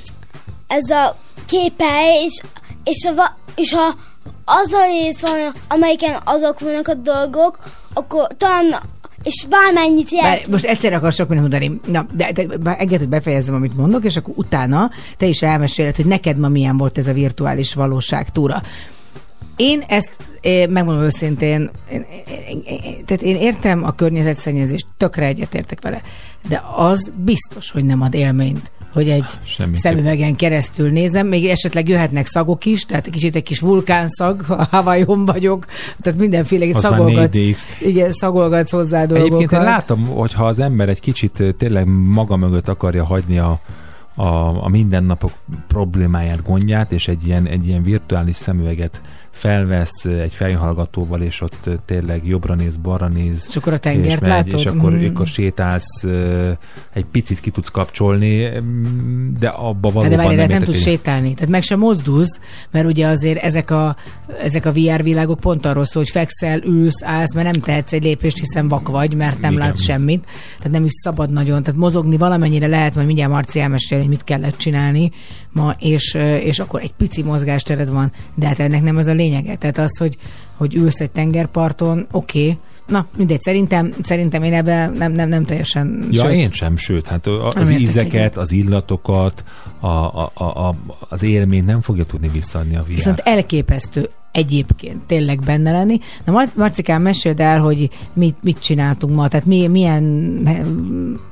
ez a képe, és, és, a, és ha az a rész van, amelyiken azok vannak a dolgok, akkor talán, és bármennyit Bár, jelent. most egyszer akar sok mindent mondani. Na, de, de, de engedd, hogy befejezzem, amit mondok, és akkor utána te is elmeséled, hogy neked ma milyen volt ez a virtuális valóság túra. Én ezt, eh, megmondom őszintén, én, én, én, tehát én értem a környezetszennyezést, tökre egyetértek vele, de az biztos, hogy nem ad élményt hogy egy Semmiképp. szemüvegen keresztül nézem, még esetleg jöhetnek szagok is, tehát egy kicsit egy kis vulkánszag, ha Havajon vagyok, tehát mindenféle Az 4DX. igen, szagolgatsz hozzá dolgokat. Egyébként én látom, hogyha az ember egy kicsit tényleg maga mögött akarja hagyni a, a, a mindennapok problémáját, gondját, és egy ilyen, egy ilyen virtuális szemüveget felvesz egy fejhallgatóval, és ott tényleg jobbra néz, balra néz, És akkor a és, tengert megy, látod? és akkor, Mm. akkor sétálsz, egy picit ki tudsz kapcsolni, mm, de abba Hát valóban de várj, nem, nem tudsz sétálni, tehát meg sem mozdulsz, mert ugye azért ezek a, ezek a VR világok pont arról szól, hogy fekszel, ülsz, állsz, mert nem tehetsz egy lépést, hiszen vak vagy, mert nem Igen. látsz semmit, tehát nem is szabad nagyon, tehát mozogni valamennyire lehet, majd mindjárt Marci elmesél, hogy mit kellett csinálni ma, és, és akkor egy pici mozgástered van, de hát ennek nem ez a lényege, tehát az, hogy, hogy ülsz egy tengerparton, oké, okay. Na, mindegy, szerintem, szerintem én ebben nem, nem, nem teljesen... Ja, sőt, én sem, sőt, hát Nem az ízeket, egyet. az illatokat, a, a, a, a, az élményt nem fogja tudni visszaadni a VR. Viszont elképesztő egyébként tényleg benne lenni. Na, Mar- Marcikán, meséld el, hogy mit, mit csináltunk ma, tehát mi, milyen eh,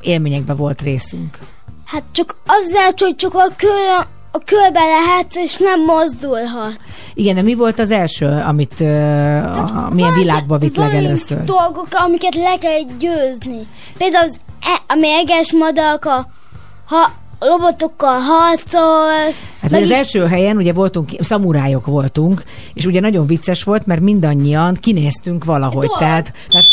élményekben volt részünk. Hát csak azzal, hogy csak a, kör, a körbe lehetsz, és nem mozdulhatsz. Igen, de mi volt az első, amit uh, a, milyen Van- világba vitt legelőször? dolgok, amiket le kell győzni. Például az e, a mérges madarak, a, ha robotokkal harcolsz. Hát meg az így- első helyen ugye voltunk, szamurájok voltunk, és ugye nagyon vicces volt, mert mindannyian kinéztünk valahogy. Dolog. Tehát, tehát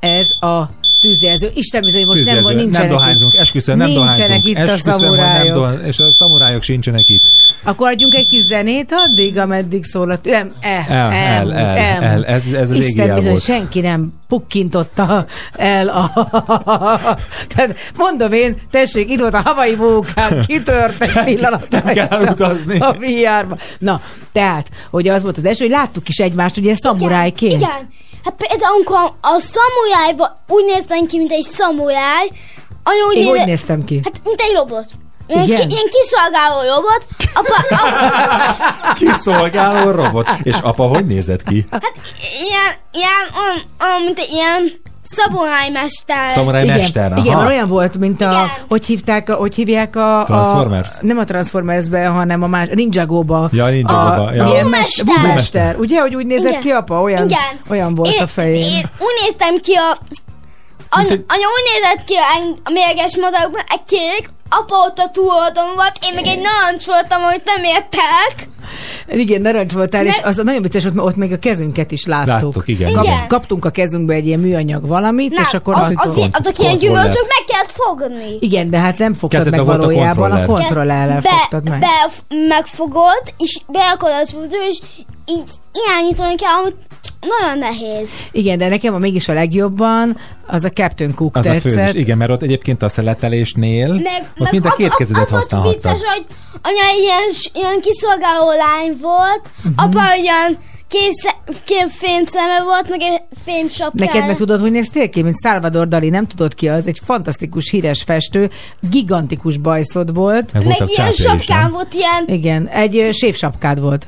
ez a tűzjelző. Isten bizony, most nem, Tűzjelző. nincsenek nem dohányzunk, esküszöm, nem nincsenek dohányzunk. itt a esküszöm, nem szamurájok. dohány, és a szamurájok sincsenek itt. Akkor adjunk egy kis zenét addig, ameddig szól a... Nem, el, El, el, el, elmúlt. el. Ez, ez az Isten el bizony, volt. senki nem pukkintotta el a... Tehát mondom én, tessék, itt volt a havai vulkán, kitört egy pillanat. Nem kell utazni. A VR-ba. Na, tehát, hogy az volt az első, hogy láttuk is egymást, ugye szamurájként. Igen. Hát például amikor a szamurájban úgy néztem ki, mint egy szamuráj, anya úgy Én hogy nézett- néztem ki? Hát, mint egy robot. Ilyen, Igen? ki, ilyen kiszolgáló robot. Apa, a, Kiszolgáló robot. És apa hogy nézett ki? hát ilyen, ilyen, olyan, olyan, mint egy ilyen szaborálymester. Szamuráj igen, mester. igen, aha. mert olyan volt, mint a, Igen. hogy hívták, a, hogy hívják a... Transformers? A, nem a Transformersbe, hanem a más, Ninjago-ba. Ja, Ninjago-ba, A, ja. ilyen Wumester. mester. Wumester. Ugye, hogy úgy nézett Igen. ki apa? Olyan, Igen. olyan volt én, a fején. Én úgy néztem ki a... Egy- anya úgy nézett ki a, a mérges madarakban, egy kék, apa ott a túloldon volt, én meg egy narancs voltam, amit nem értek. Igen, narancs voltál, és Ne- az nagyon vicces, ott, ott még a kezünket is láttuk. Láttuk, igen. Igen. igen. Kaptunk a kezünkbe egy ilyen műanyag valamit, Nem, és akkor... az, azt- az, az, azok ilyen gyümölcsök meg kellett fogni. igen, de hát nem fogtad Kezedben meg valójában, a kontroller. kontrollerrel be, fogtad meg. Be, megfogod, és beakarod az fúzó, és így irányítani kell, amit nagyon nehéz. Igen, de nekem a mégis a legjobban az a Captain Cook Az a tetszett. főzés. Igen, mert ott egyébként a szeletelésnél Meg, ott mind a az- két az- kezedet az használhattad. vicces, hogy anya ilyen, ilyen kiszolgáló lány volt, uh-huh. apa ilyen kész, két fémszeme volt, meg egy fémsapkája. Neked meg tudod, hogy néztél ki, mint Salvador Dali, nem tudod ki az, egy fantasztikus híres festő, gigantikus bajszod volt. Meg Meg ilyen sapkám volt, ilyen Igen, egy sévsapkád volt.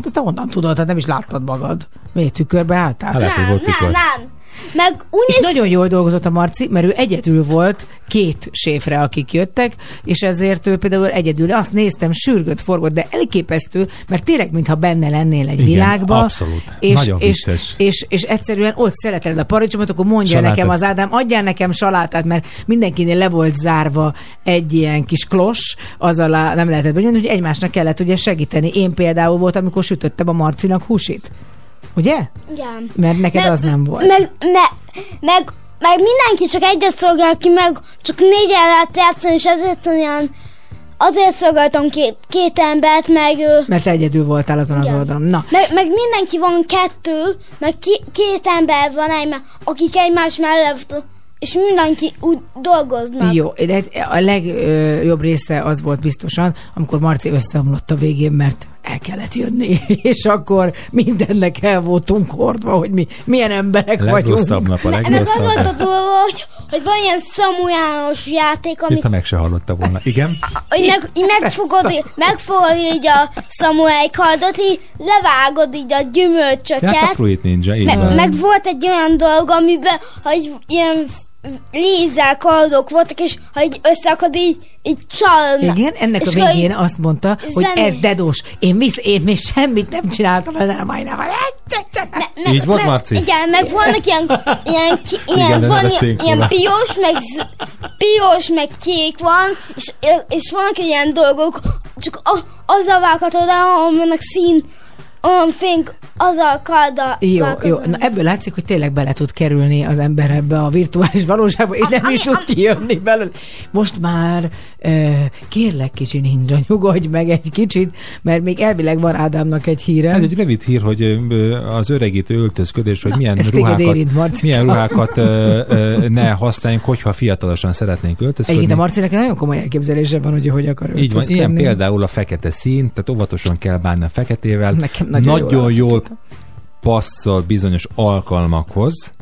Hát azt te honnan tudod, hát nem is láttad magad. Miért tükörbe álltál? Hát nem, nem, nem. Meg úgy És néz nagyon jól dolgozott a Marci, mert ő egyedül volt két séfre, akik jöttek, és ezért ő például egyedül, azt néztem, sürgött, forgott, de elképesztő, mert tényleg, mintha benne lennél egy Igen, világba. abszolút. És, Nagyon és, vicces. és, és, egyszerűen ott szereted a paradicsomot, akkor mondja Salátát. nekem az Ádám, adjál nekem salátát, mert mindenkinél le volt zárva egy ilyen kis klos, az alá nem lehetett benyomni, hogy egymásnak kellett ugye segíteni. Én például volt, amikor sütöttem a Marcinak húsit. Ugye? Igen. Mert neked Meg- az nem volt. Meg, me, meg, meg mindenki csak egyet szolgál ki, meg csak négyen lehet játszani, és ezért olyan azért szolgáltam két, két embert, meg, Mert egyedül voltál azon az Igen. oldalon. Na, meg, meg mindenki van kettő, meg ki, két ember van egymás, akik egymás mellett, és mindenki úgy dolgoznak. Jó, de a legjobb része az volt biztosan, amikor Marci összeomlott a végén, mert el kellett jönni, és akkor mindennek el voltunk hordva, hogy mi milyen emberek Legrosszabb vagyunk. nap, a Meg az legrosszabb. volt a durva, hogy, hogy van ilyen Samu János játék, ami Itt, ha meg se hallotta volna. Igen? hogy meg, így megfogod, így- megfogod így a szamuráj kardot, így levágod így a gyümölcsöket. Tehát a Fruit Ninja, így Me- van. meg volt egy olyan dolog, amiben, hogy ilyen lézer kardok voltak, és ha így összeakad, így, így csalna. Igen, ennek a És végén hogy- azt mondta, hogy Zené. ez dedós. Én, visz, én még semmit nem csináltam ezen a majnával. Meg- Így volt, Marci? Igen, meg vannak ilyen, ilyen, Igen, ilyen, de van ilyen, ilyen piros, meg, piros, meg kék van, és, és vannak ilyen dolgok, csak a, azzal vághatod, ahol vannak szín, olyan fénk, azzal karda Jó, jó. Na, ebből látszik, hogy tényleg bele tud kerülni az ember ebbe a virtuális valóságba, és nem Ami- is tud ami- kijönni belőle. Most már uh, kérlek, kicsi ninja, nyugodj meg egy kicsit, mert még elvileg van Ádámnak egy híre. Ez egy rövid hír, hogy az öregítő öltözködés, hogy milyen ez téged ruhákat, érint, milyen ruhákat ö, ö, ne használjunk, hogyha fiatalosan szeretnénk öltözködni. Egyébként a Marcinek nagyon komoly elképzelése van, hogy hogy akar Így van, öltözködni. ilyen például a fekete szín, tehát óvatosan kell bánni a feketével. Nekem nagyon jól nagyon jól alakította. passzol bizonyos alkalmakhoz,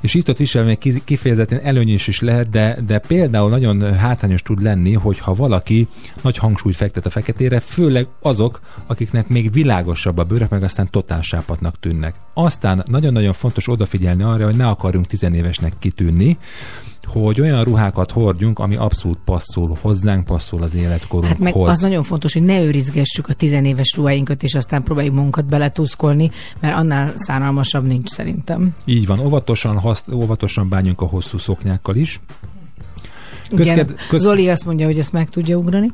és itt ott visel még kiz- kifejezetten előnyös is lehet, de, de például nagyon hátrányos tud lenni, hogyha valaki nagy hangsúlyt fektet a feketére, főleg azok, akiknek még világosabb a bőrök, meg aztán totál sápatnak tűnnek. Aztán nagyon-nagyon fontos odafigyelni arra, hogy ne akarjunk tizenévesnek kitűnni, hogy olyan ruhákat hordjunk, ami abszolút passzol hozzánk, passzol az Hát életkorunkhoz. meg az nagyon fontos, hogy ne őrizgessük a tizenéves ruháinkat, és aztán próbáljuk magunkat beletuszkolni, mert annál szánalmasabb nincs szerintem. Így van, óvatosan, hasz, óvatosan bánjunk a hosszú szoknyákkal is. Igen, Közked, köz, Zoli azt mondja, hogy ezt meg tudja ugrani.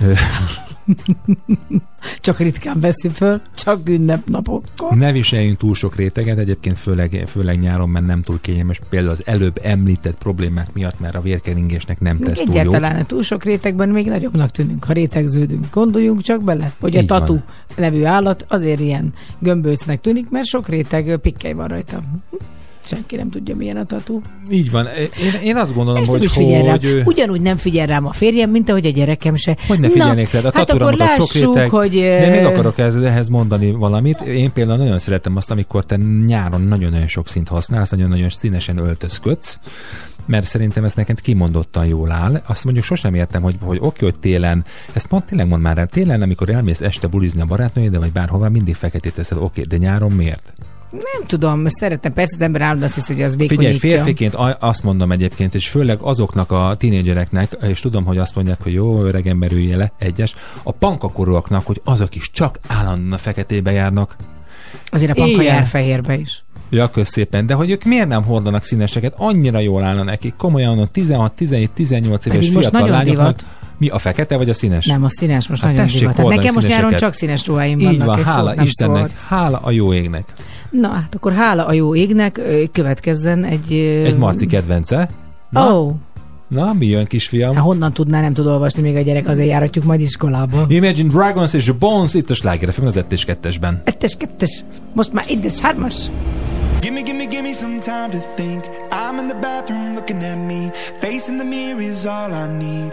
Csak ritkán veszi föl, csak ünnepnapokkor. ne viseljünk túl sok réteget, egyébként főleg, főleg nyáron, mert nem túl kényelmes, például az előbb említett problémák miatt, mert a vérkeringésnek nem tesz túl. Egyáltalán túl sok rétegben még nagyobbnak tűnünk, ha rétegződünk. Gondoljunk csak bele, hogy a Így van. tatu nevű állat azért ilyen gömbölcnek tűnik, mert sok réteg pikkely van rajta. Senki nem tudja, milyen a tatu. Így van. Én, én azt gondolom, Ezt hogy, is figyel hogy, Ugyanúgy nem figyel rám a férjem, mint ahogy a gyerekem se. hogy ne figyelnék rád. A hát akkor lássuk, réteg, hogy... de még akarok ehhez, ehhez mondani valamit. Én például nagyon szeretem azt, amikor te nyáron nagyon-nagyon sok szint használsz, nagyon-nagyon színesen öltözködsz, mert szerintem ez neked kimondottan jól áll. Azt mondjuk sosem értem, hogy, hogy oké, hogy télen, ezt pont tényleg mond már el, télen, amikor elmész este bulizni a barátnőjével, vagy bárhová, mindig feketét teszed, oké, de nyáron miért? Nem tudom, szeretem. Persze az ember állandóan azt hiszi, hogy az Figyelj, vékonyítja. férfiként a- azt mondom egyébként, és főleg azoknak a tínédzsereknek, és tudom, hogy azt mondják, hogy jó, öreg ember le, egyes, a pankakorúaknak, hogy azok is csak állandóan a feketébe járnak. Azért a panka Éjjel. jár fehérbe is. Ja, kösz szépen. De hogy ők miért nem hordanak színeseket? Annyira jól állna nekik. Komolyan mondom, 16, 17, 18 éves Pedig most fiatal nagyon lányoknak. divat. Mi a fekete vagy a színes? Nem, a színes most Hát nagyon tessék divat. Hát nekem most nyáron csak színes ruháim vannak, Így van, és hála szót nem Istennek, szólt. hála a jó égnek. Na, hát akkor hála a jó égnek, következzen egy... Egy Marci kedvence. Na, oh, na mi jön, kisfiam? hát honnan tudná, nem tud olvasni még a gyerek, azért járatjuk majd iskolába. Imagine Dragons és Bones itt a Sláger FM az 1 és 2-esben. Ettes, kettes, most már egyes, hármas. Gimme, gimme, gimme some time to think. I'm in the bathroom looking at me. Facing the mirror is all I need.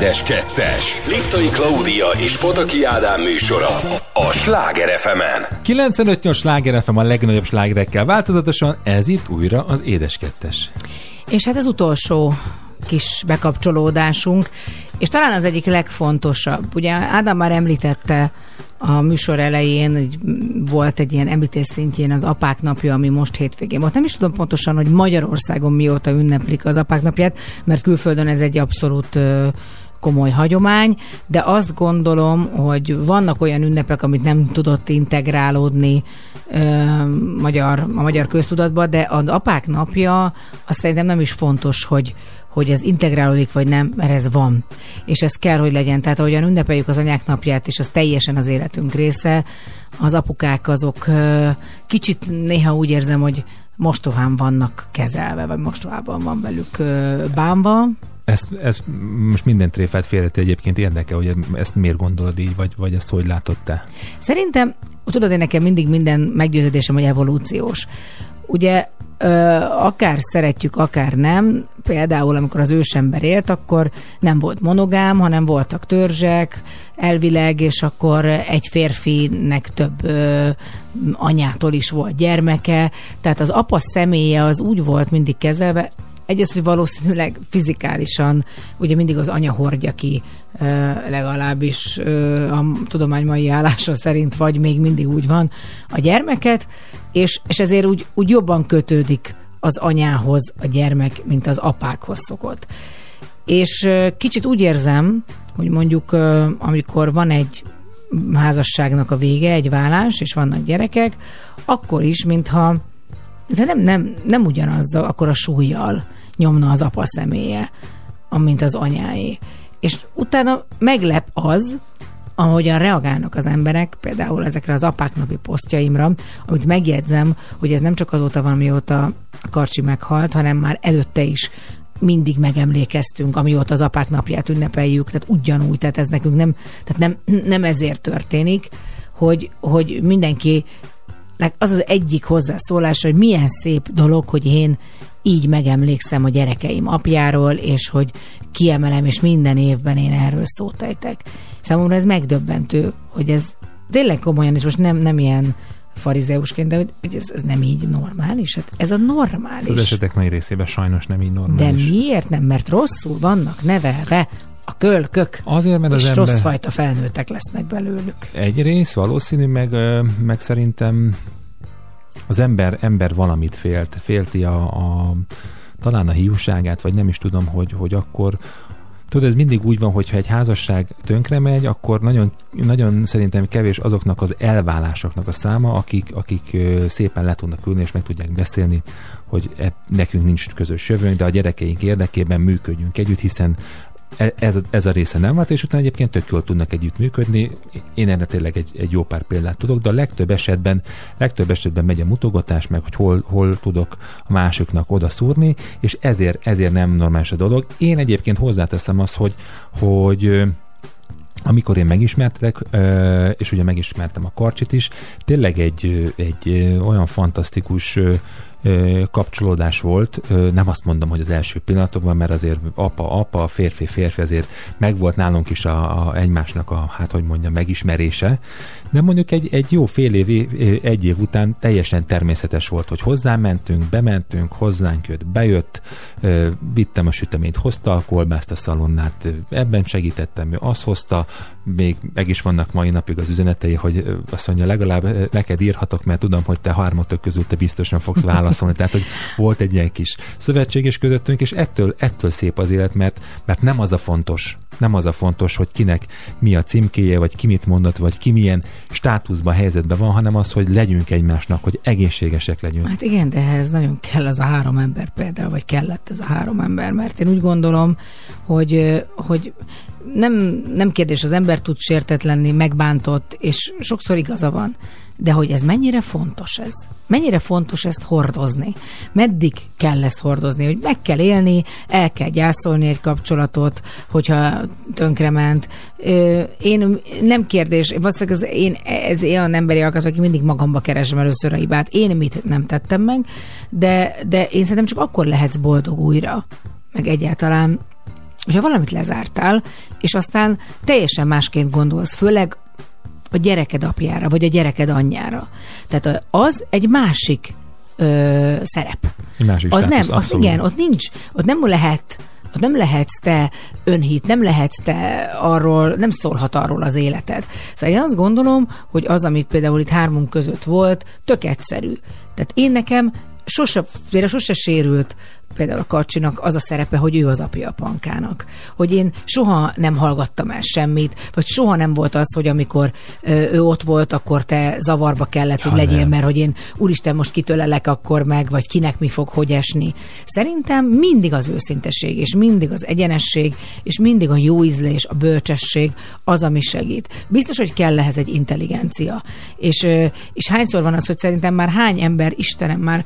Édes Kettes. Liptai Klaudia és Pataki Ádám műsora a Sláger fm 95-8 sláger FM a legnagyobb slágerekkel változatosan, ez itt újra az Édes Kettes. És hát az utolsó kis bekapcsolódásunk, és talán az egyik legfontosabb. Ugye Ádám már említette a műsor elején, hogy volt egy ilyen említés szintjén az apák napja, ami most hétvégén volt. Nem is tudom pontosan, hogy Magyarországon mióta ünneplik az apák napját, mert külföldön ez egy abszolút komoly hagyomány, de azt gondolom, hogy vannak olyan ünnepek, amit nem tudott integrálódni ö, magyar, a magyar köztudatba, de az apák napja azt szerintem nem is fontos, hogy, hogy ez integrálódik, vagy nem, mert ez van. És ez kell, hogy legyen. Tehát ahogyan ünnepeljük az anyák napját, és az teljesen az életünk része, az apukák azok kicsit néha úgy érzem, hogy mostohán vannak kezelve, vagy mostohában van velük bánva. Ezt, ezt most minden tréfát félreti egyébként érdekel, hogy ezt miért gondolod így, vagy, vagy ezt hogy látod te? Szerintem, tudod, én nekem mindig minden meggyőződésem, hogy evolúciós. Ugye akár szeretjük, akár nem, például amikor az ősember élt, akkor nem volt monogám, hanem voltak törzsek elvileg, és akkor egy férfinek több ö, anyától is volt gyermeke, tehát az apa személye az úgy volt mindig kezelve, Egyrészt, hogy valószínűleg fizikálisan ugye mindig az anya hordja ki legalábbis a tudomány mai állása szerint, vagy még mindig úgy van a gyermeket, és, és ezért úgy, úgy jobban kötődik az anyához a gyermek, mint az apákhoz szokott. És kicsit úgy érzem, hogy mondjuk amikor van egy házasságnak a vége, egy vállás, és vannak gyerekek, akkor is, mintha de nem, nem, nem ugyanaz, akkor a súlyjal nyomna az apa személye, amint az anyáé. És utána meglep az, ahogyan reagálnak az emberek, például ezekre az apáknapi posztjaimra, amit megjegyzem, hogy ez nem csak azóta van, mióta Karcsi meghalt, hanem már előtte is mindig megemlékeztünk, amióta az apák napját ünnepeljük, tehát ugyanúgy, tehát ez nekünk nem, tehát nem, nem ezért történik, hogy, hogy mindenki az az egyik hozzászólás, hogy milyen szép dolog, hogy én így megemlékszem a gyerekeim apjáról, és hogy kiemelem, és minden évben én erről szót ejtek. Számomra ez megdöbbentő, hogy ez tényleg komolyan, és most nem, nem ilyen farizeusként, de hogy, hogy ez, ez nem így normális. Hát ez a normális. Az esetek nagy részében sajnos nem így De normális. miért nem? Mert rosszul vannak nevelve a kölkök, Azért, mert az és ember... rossz fajta felnőttek lesznek belőlük. Egy rész valószínű, meg, meg szerintem az ember, ember valamit félt, félti a, a, talán a hiúságát, vagy nem is tudom, hogy, hogy akkor Tudod, ez mindig úgy van, hogyha egy házasság tönkre megy, akkor nagyon, nagyon szerintem kevés azoknak az elválásoknak a száma, akik, akik szépen le tudnak ülni és meg tudják beszélni, hogy e, nekünk nincs közös jövőnk, de a gyerekeink érdekében működjünk együtt, hiszen ez, ez a része nem volt, és utána egyébként tök jól tudnak együtt működni. Én erre tényleg egy, egy jó pár példát tudok, de a legtöbb esetben, legtöbb esetben megy a mutogatás, meg hogy hol, hol tudok a másiknak oda szúrni, és ezért, ezért nem normális a dolog. Én egyébként hozzáteszem azt, hogy, hogy amikor én megismertelek, és ugye megismertem a karcsit is, tényleg egy, egy olyan fantasztikus kapcsolódás volt. Nem azt mondom, hogy az első pillanatokban, mert azért apa, apa, férfi, férfi, azért megvolt nálunk is a, a egymásnak a, hát hogy mondjam, megismerése, de mondjuk egy, egy jó fél év, egy év után teljesen természetes volt, hogy hozzám mentünk, bementünk, hozzánk jött, bejött, vittem a süteményt, hozta a kolbászt a szalonnát, ebben segítettem, ő azt hozta, még meg is vannak mai napig az üzenetei, hogy azt mondja, legalább neked írhatok, mert tudom, hogy te harmatok közül te biztosan fogsz válaszolni. Tehát, hogy volt egy ilyen kis szövetség is közöttünk, és ettől, ettől szép az élet, mert, mert nem az a fontos, nem az a fontos, hogy kinek mi a címkéje, vagy ki mit mondott, vagy ki milyen státuszban, helyzetben van, hanem az, hogy legyünk egymásnak, hogy egészségesek legyünk. Hát igen, de ehhez nagyon kell az a három ember például, vagy kellett ez a három ember, mert én úgy gondolom, hogy, hogy nem, nem kérdés, az ember tud sértett lenni, megbántott, és sokszor igaza van. De hogy ez mennyire fontos ez? Mennyire fontos ezt hordozni? Meddig kell ezt hordozni? Hogy meg kell élni, el kell gyászolni egy kapcsolatot, hogyha tönkrement. Én nem kérdés, valószínűleg az én, ez olyan emberi alkat, aki mindig magamba keresem először a hibát. Én mit nem tettem meg, de, de én szerintem csak akkor lehetsz boldog újra, meg egyáltalán hogyha valamit lezártál, és aztán teljesen másként gondolsz, főleg a gyereked apjára, vagy a gyereked anyjára. Tehát az egy másik ö, szerep. Egy másik Az státusz, nem, az igen, ott nincs, ott nem lehet ott nem lehetsz te önhit, nem lehetsz te arról, nem szólhat arról az életed. Szóval én azt gondolom, hogy az, amit például itt hármunk között volt, tök egyszerű. Tehát én nekem sose, sose sérült például a Karcsinak az a szerepe, hogy ő az apja a pankának. Hogy én soha nem hallgattam el semmit, vagy soha nem volt az, hogy amikor ő ott volt, akkor te zavarba kellett, hogy Ja, legyél, nem. mert hogy én úristen most kitölelek akkor meg, vagy kinek mi fog hogy esni. Szerintem mindig az őszinteség, és mindig az egyenesség, és mindig a jó ízlés, a bölcsesség az, ami segít. Biztos, hogy kell ehhez egy intelligencia. És, és hányszor van az, hogy szerintem már hány ember, Istenem, már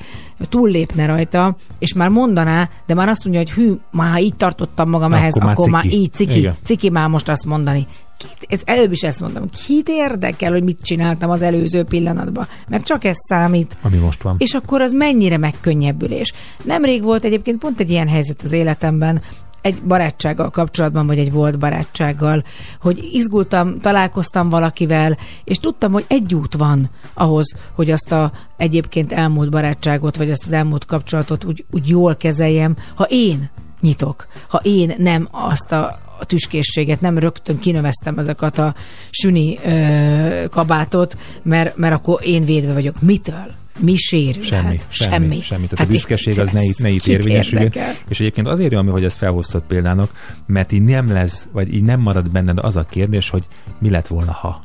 túllépne rajta, és már mondaná, de már azt mondja, hogy hű, már ha így tartottam magam Akkor ehhez, már akkor már ciki. így ciki, Igen. ciki már most azt mondani. Kit, ez előbb is ezt mondom, kit érdekel, hogy mit csináltam az előző pillanatban, mert csak ez számít. Ami most van. És akkor az mennyire megkönnyebbülés. Nemrég volt egyébként pont egy ilyen helyzet az életemben, egy barátsággal kapcsolatban, vagy egy volt barátsággal, hogy izgultam, találkoztam valakivel, és tudtam, hogy egy út van ahhoz, hogy azt a egyébként elmúlt barátságot, vagy azt az elmúlt kapcsolatot úgy, úgy jól kezeljem, ha én nyitok, ha én nem azt a, a tüskészséget, nem rögtön kinöveztem ezeket a süni ö, kabátot, mert, mert akkor én védve vagyok. Mitől? Mi sérül? Semmi, semmi, semmi. Tehát Hát a büszkeség az ne itt, ne itt érvényesüljön. És egyébként azért jó, hogy ezt felhoztad példának, mert így nem lesz, vagy így nem marad benned az a kérdés, hogy mi lett volna, ha.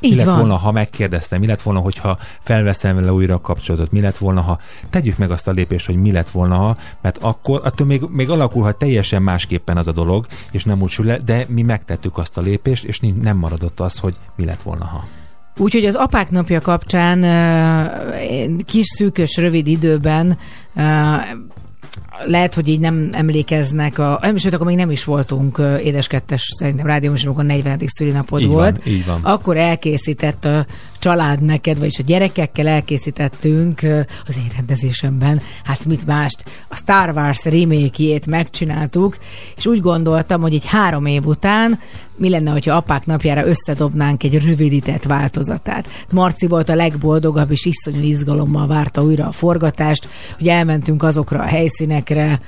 Így mi lett van. volna, ha megkérdeztem, mi lett volna, hogyha felveszem vele újra a kapcsolatot, mi lett volna, ha tegyük meg azt a lépést, hogy mi lett volna, ha, mert akkor attól még, még alakulhat teljesen másképpen az a dolog, és nem úgy sül le, de mi megtettük azt a lépést, és nem maradott az, hogy mi lett volna, ha. Úgyhogy az apák napja kapcsán kis szűkös, rövid időben lehet, hogy így nem emlékeznek, a, nem, sőt, akkor még nem is voltunk édeskettes, szerintem rádióműsorokon 40. szülinapod Így van, volt. így van. Akkor elkészített a család neked, vagyis a gyerekekkel elkészítettünk az én rendezésemben, hát mit mást, a Star Wars remake megcsináltuk, és úgy gondoltam, hogy egy három év után mi lenne, hogyha apák napjára összedobnánk egy rövidített változatát. Marci volt a legboldogabb, és iszonyú izgalommal várta újra a forgatást, hogy elmentünk azokra a helyszínekre,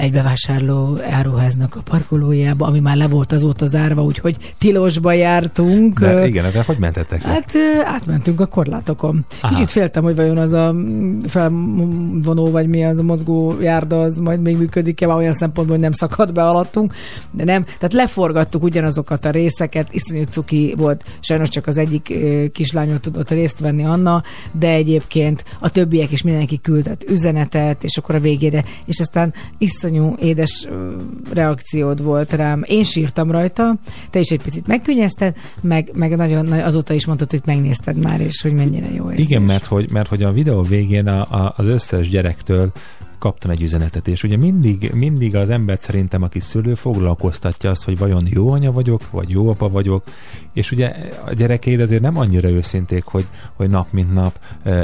egy bevásárló áruháznak a parkolójába, ami már le volt azóta zárva, úgyhogy tilosba jártunk. De igen, de hogy mentettek? Hát átmentünk a korlátokon. Aha. Kicsit féltem, hogy vajon az a felvonó, vagy mi az a mozgó járda, az majd még működik-e, olyan szempontból, hogy nem szakad be alattunk, de nem. Tehát leforgattuk ugyanazokat a részeket, iszonyú cuki volt, sajnos csak az egyik kislányot tudott részt venni Anna, de egyébként a többiek is mindenki küldött üzenetet, és akkor a végére, és aztán iszonyú édes reakciód volt rám. Én sírtam rajta, te is egy picit megkönnyezted, meg, meg nagyon, nagy- azóta is mondtad, hogy megnézted már, és hogy mennyire jó érzés. Igen, mert hogy, mert hogy a videó végén a, a, az összes gyerektől kaptam egy üzenetet, és ugye mindig, mindig az embert szerintem, aki szülő, foglalkoztatja azt, hogy vajon jó anya vagyok, vagy jó apa vagyok, és ugye a gyerekeid azért nem annyira őszinték, hogy, hogy nap mint nap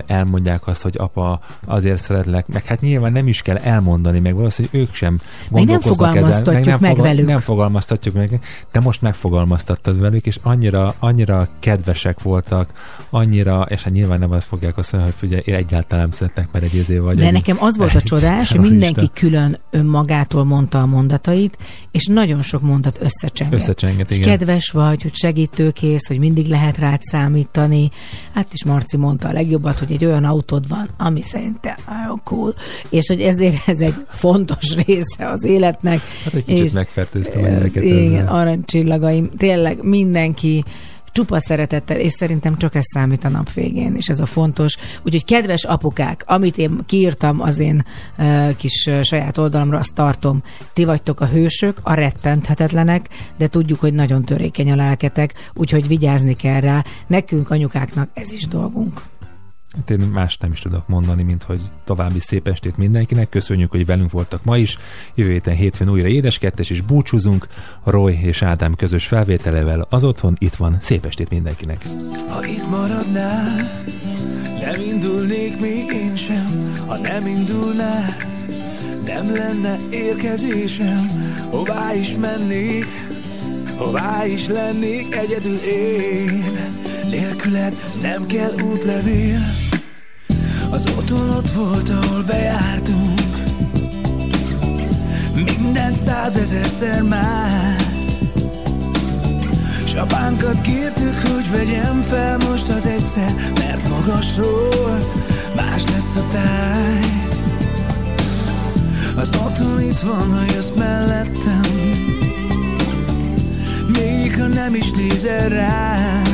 elmondják azt, hogy apa, azért szeretlek, meg hát nyilván nem is kell elmondani, meg valószínűleg ők sem Meg nem gondolkoznak ezen, fogalmaztatjuk meg velük. Nem fogalmaztatjuk meg, de most megfogalmaztattad velük, és annyira, annyira kedvesek voltak, annyira, és hát nyilván nem azt fogják azt mondani, hogy figyelj, én egyáltalán nem szeretnek, mert egy izé vagy. De egy- nekem az volt a csodás, hogy mindenki külön önmagától mondta a mondatait, és nagyon sok mondat összecsengett. Összecsengett, És igen. kedves vagy, hogy segítőkész, hogy mindig lehet rád számítani. Hát is Marci mondta a legjobbat, hogy egy olyan autód van, ami szerintem nagyon cool, és hogy ezért ez egy fontos része az életnek. Hát egy kicsit és megfertőztem a. Igen, aranycsillagaim. Tényleg mindenki csupa szeretettel, és szerintem csak ez számít a nap végén, és ez a fontos. Úgyhogy kedves apukák, amit én kiírtam az én uh, kis uh, saját oldalamra, azt tartom. Ti vagytok a hősök, a rettenthetetlenek, de tudjuk, hogy nagyon törékeny a lelketek, úgyhogy vigyázni kell rá. Nekünk, anyukáknak ez is dolgunk. Hát én más nem is tudok mondani, mint hogy további szép estét mindenkinek. Köszönjük, hogy velünk voltak ma is. Jövő héten hétfőn újra édeskettes, és búcsúzunk. Roy és Ádám közös felvételevel az otthon itt van. Szép estét mindenkinek. Ha itt maradnál, nem indulnék még én sem. Ha nem indulnál, nem lenne érkezésem. Hová is mennék, hová is lennék egyedül én. Nélküled nem kell útlevél. Az otthon ott volt, ahol bejártunk. Minden százezerszer már. S apánkat kértük, hogy vegyem fel most az egyszer Mert magasról más lesz a táj Az otthon itt van, ha jössz mellettem Még ha nem is nézel rám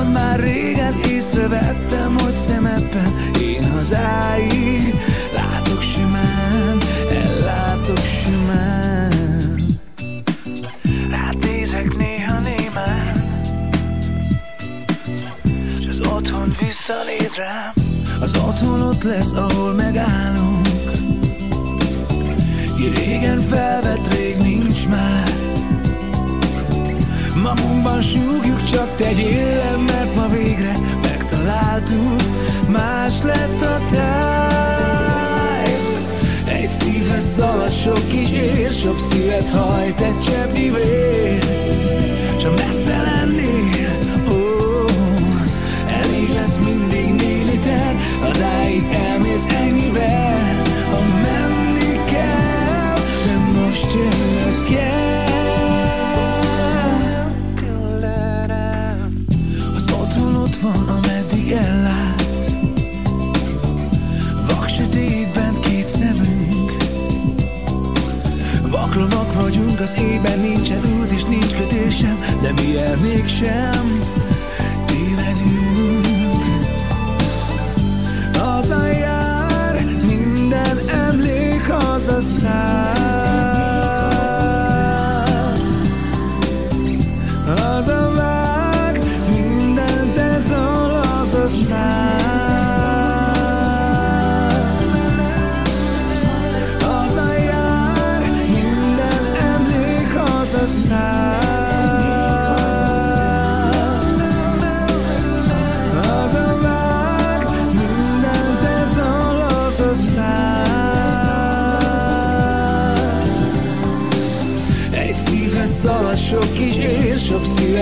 Tudod, már régen észrevettem, hogy szemedben Én hazáig látok simán, ellátok simán. Rád nézek néha némán. S az otthon visszanéz rám. Az otthon ott lesz, ahol megállunk. Ki régen felvett, rég nincs már Magunkban súgjuk, csak tegyél le, mert ma végre megtaláltuk. Más lett a táj. Egy szívhez szalad sok kis ér Sok szívet hajt egy cseppnyi vér Csak messze lennél, ó Elég lesz mindig négy liter Az áig elmész ennyivel Ha menni kell De most jönnöd kell Vagyunk, az ében nincsen út és nincs kötésem De mi el mégsem tévedünk? Haza jár, minden emlék haza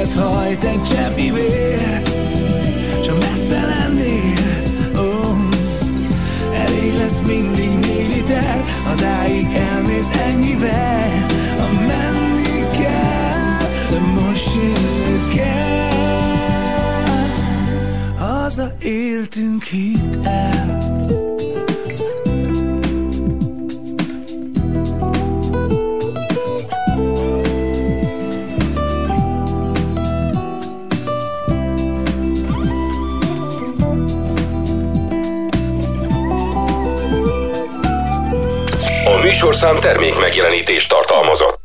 szívet hajt egy cseppnyi vér Csak messze lennél, oh. Elég lesz mindig négy liter Az áig elmész ennyivel Ha menni kell, de most jönnöd kell Haza éltünk, műsorszám termék megjelenítést tartalmazott.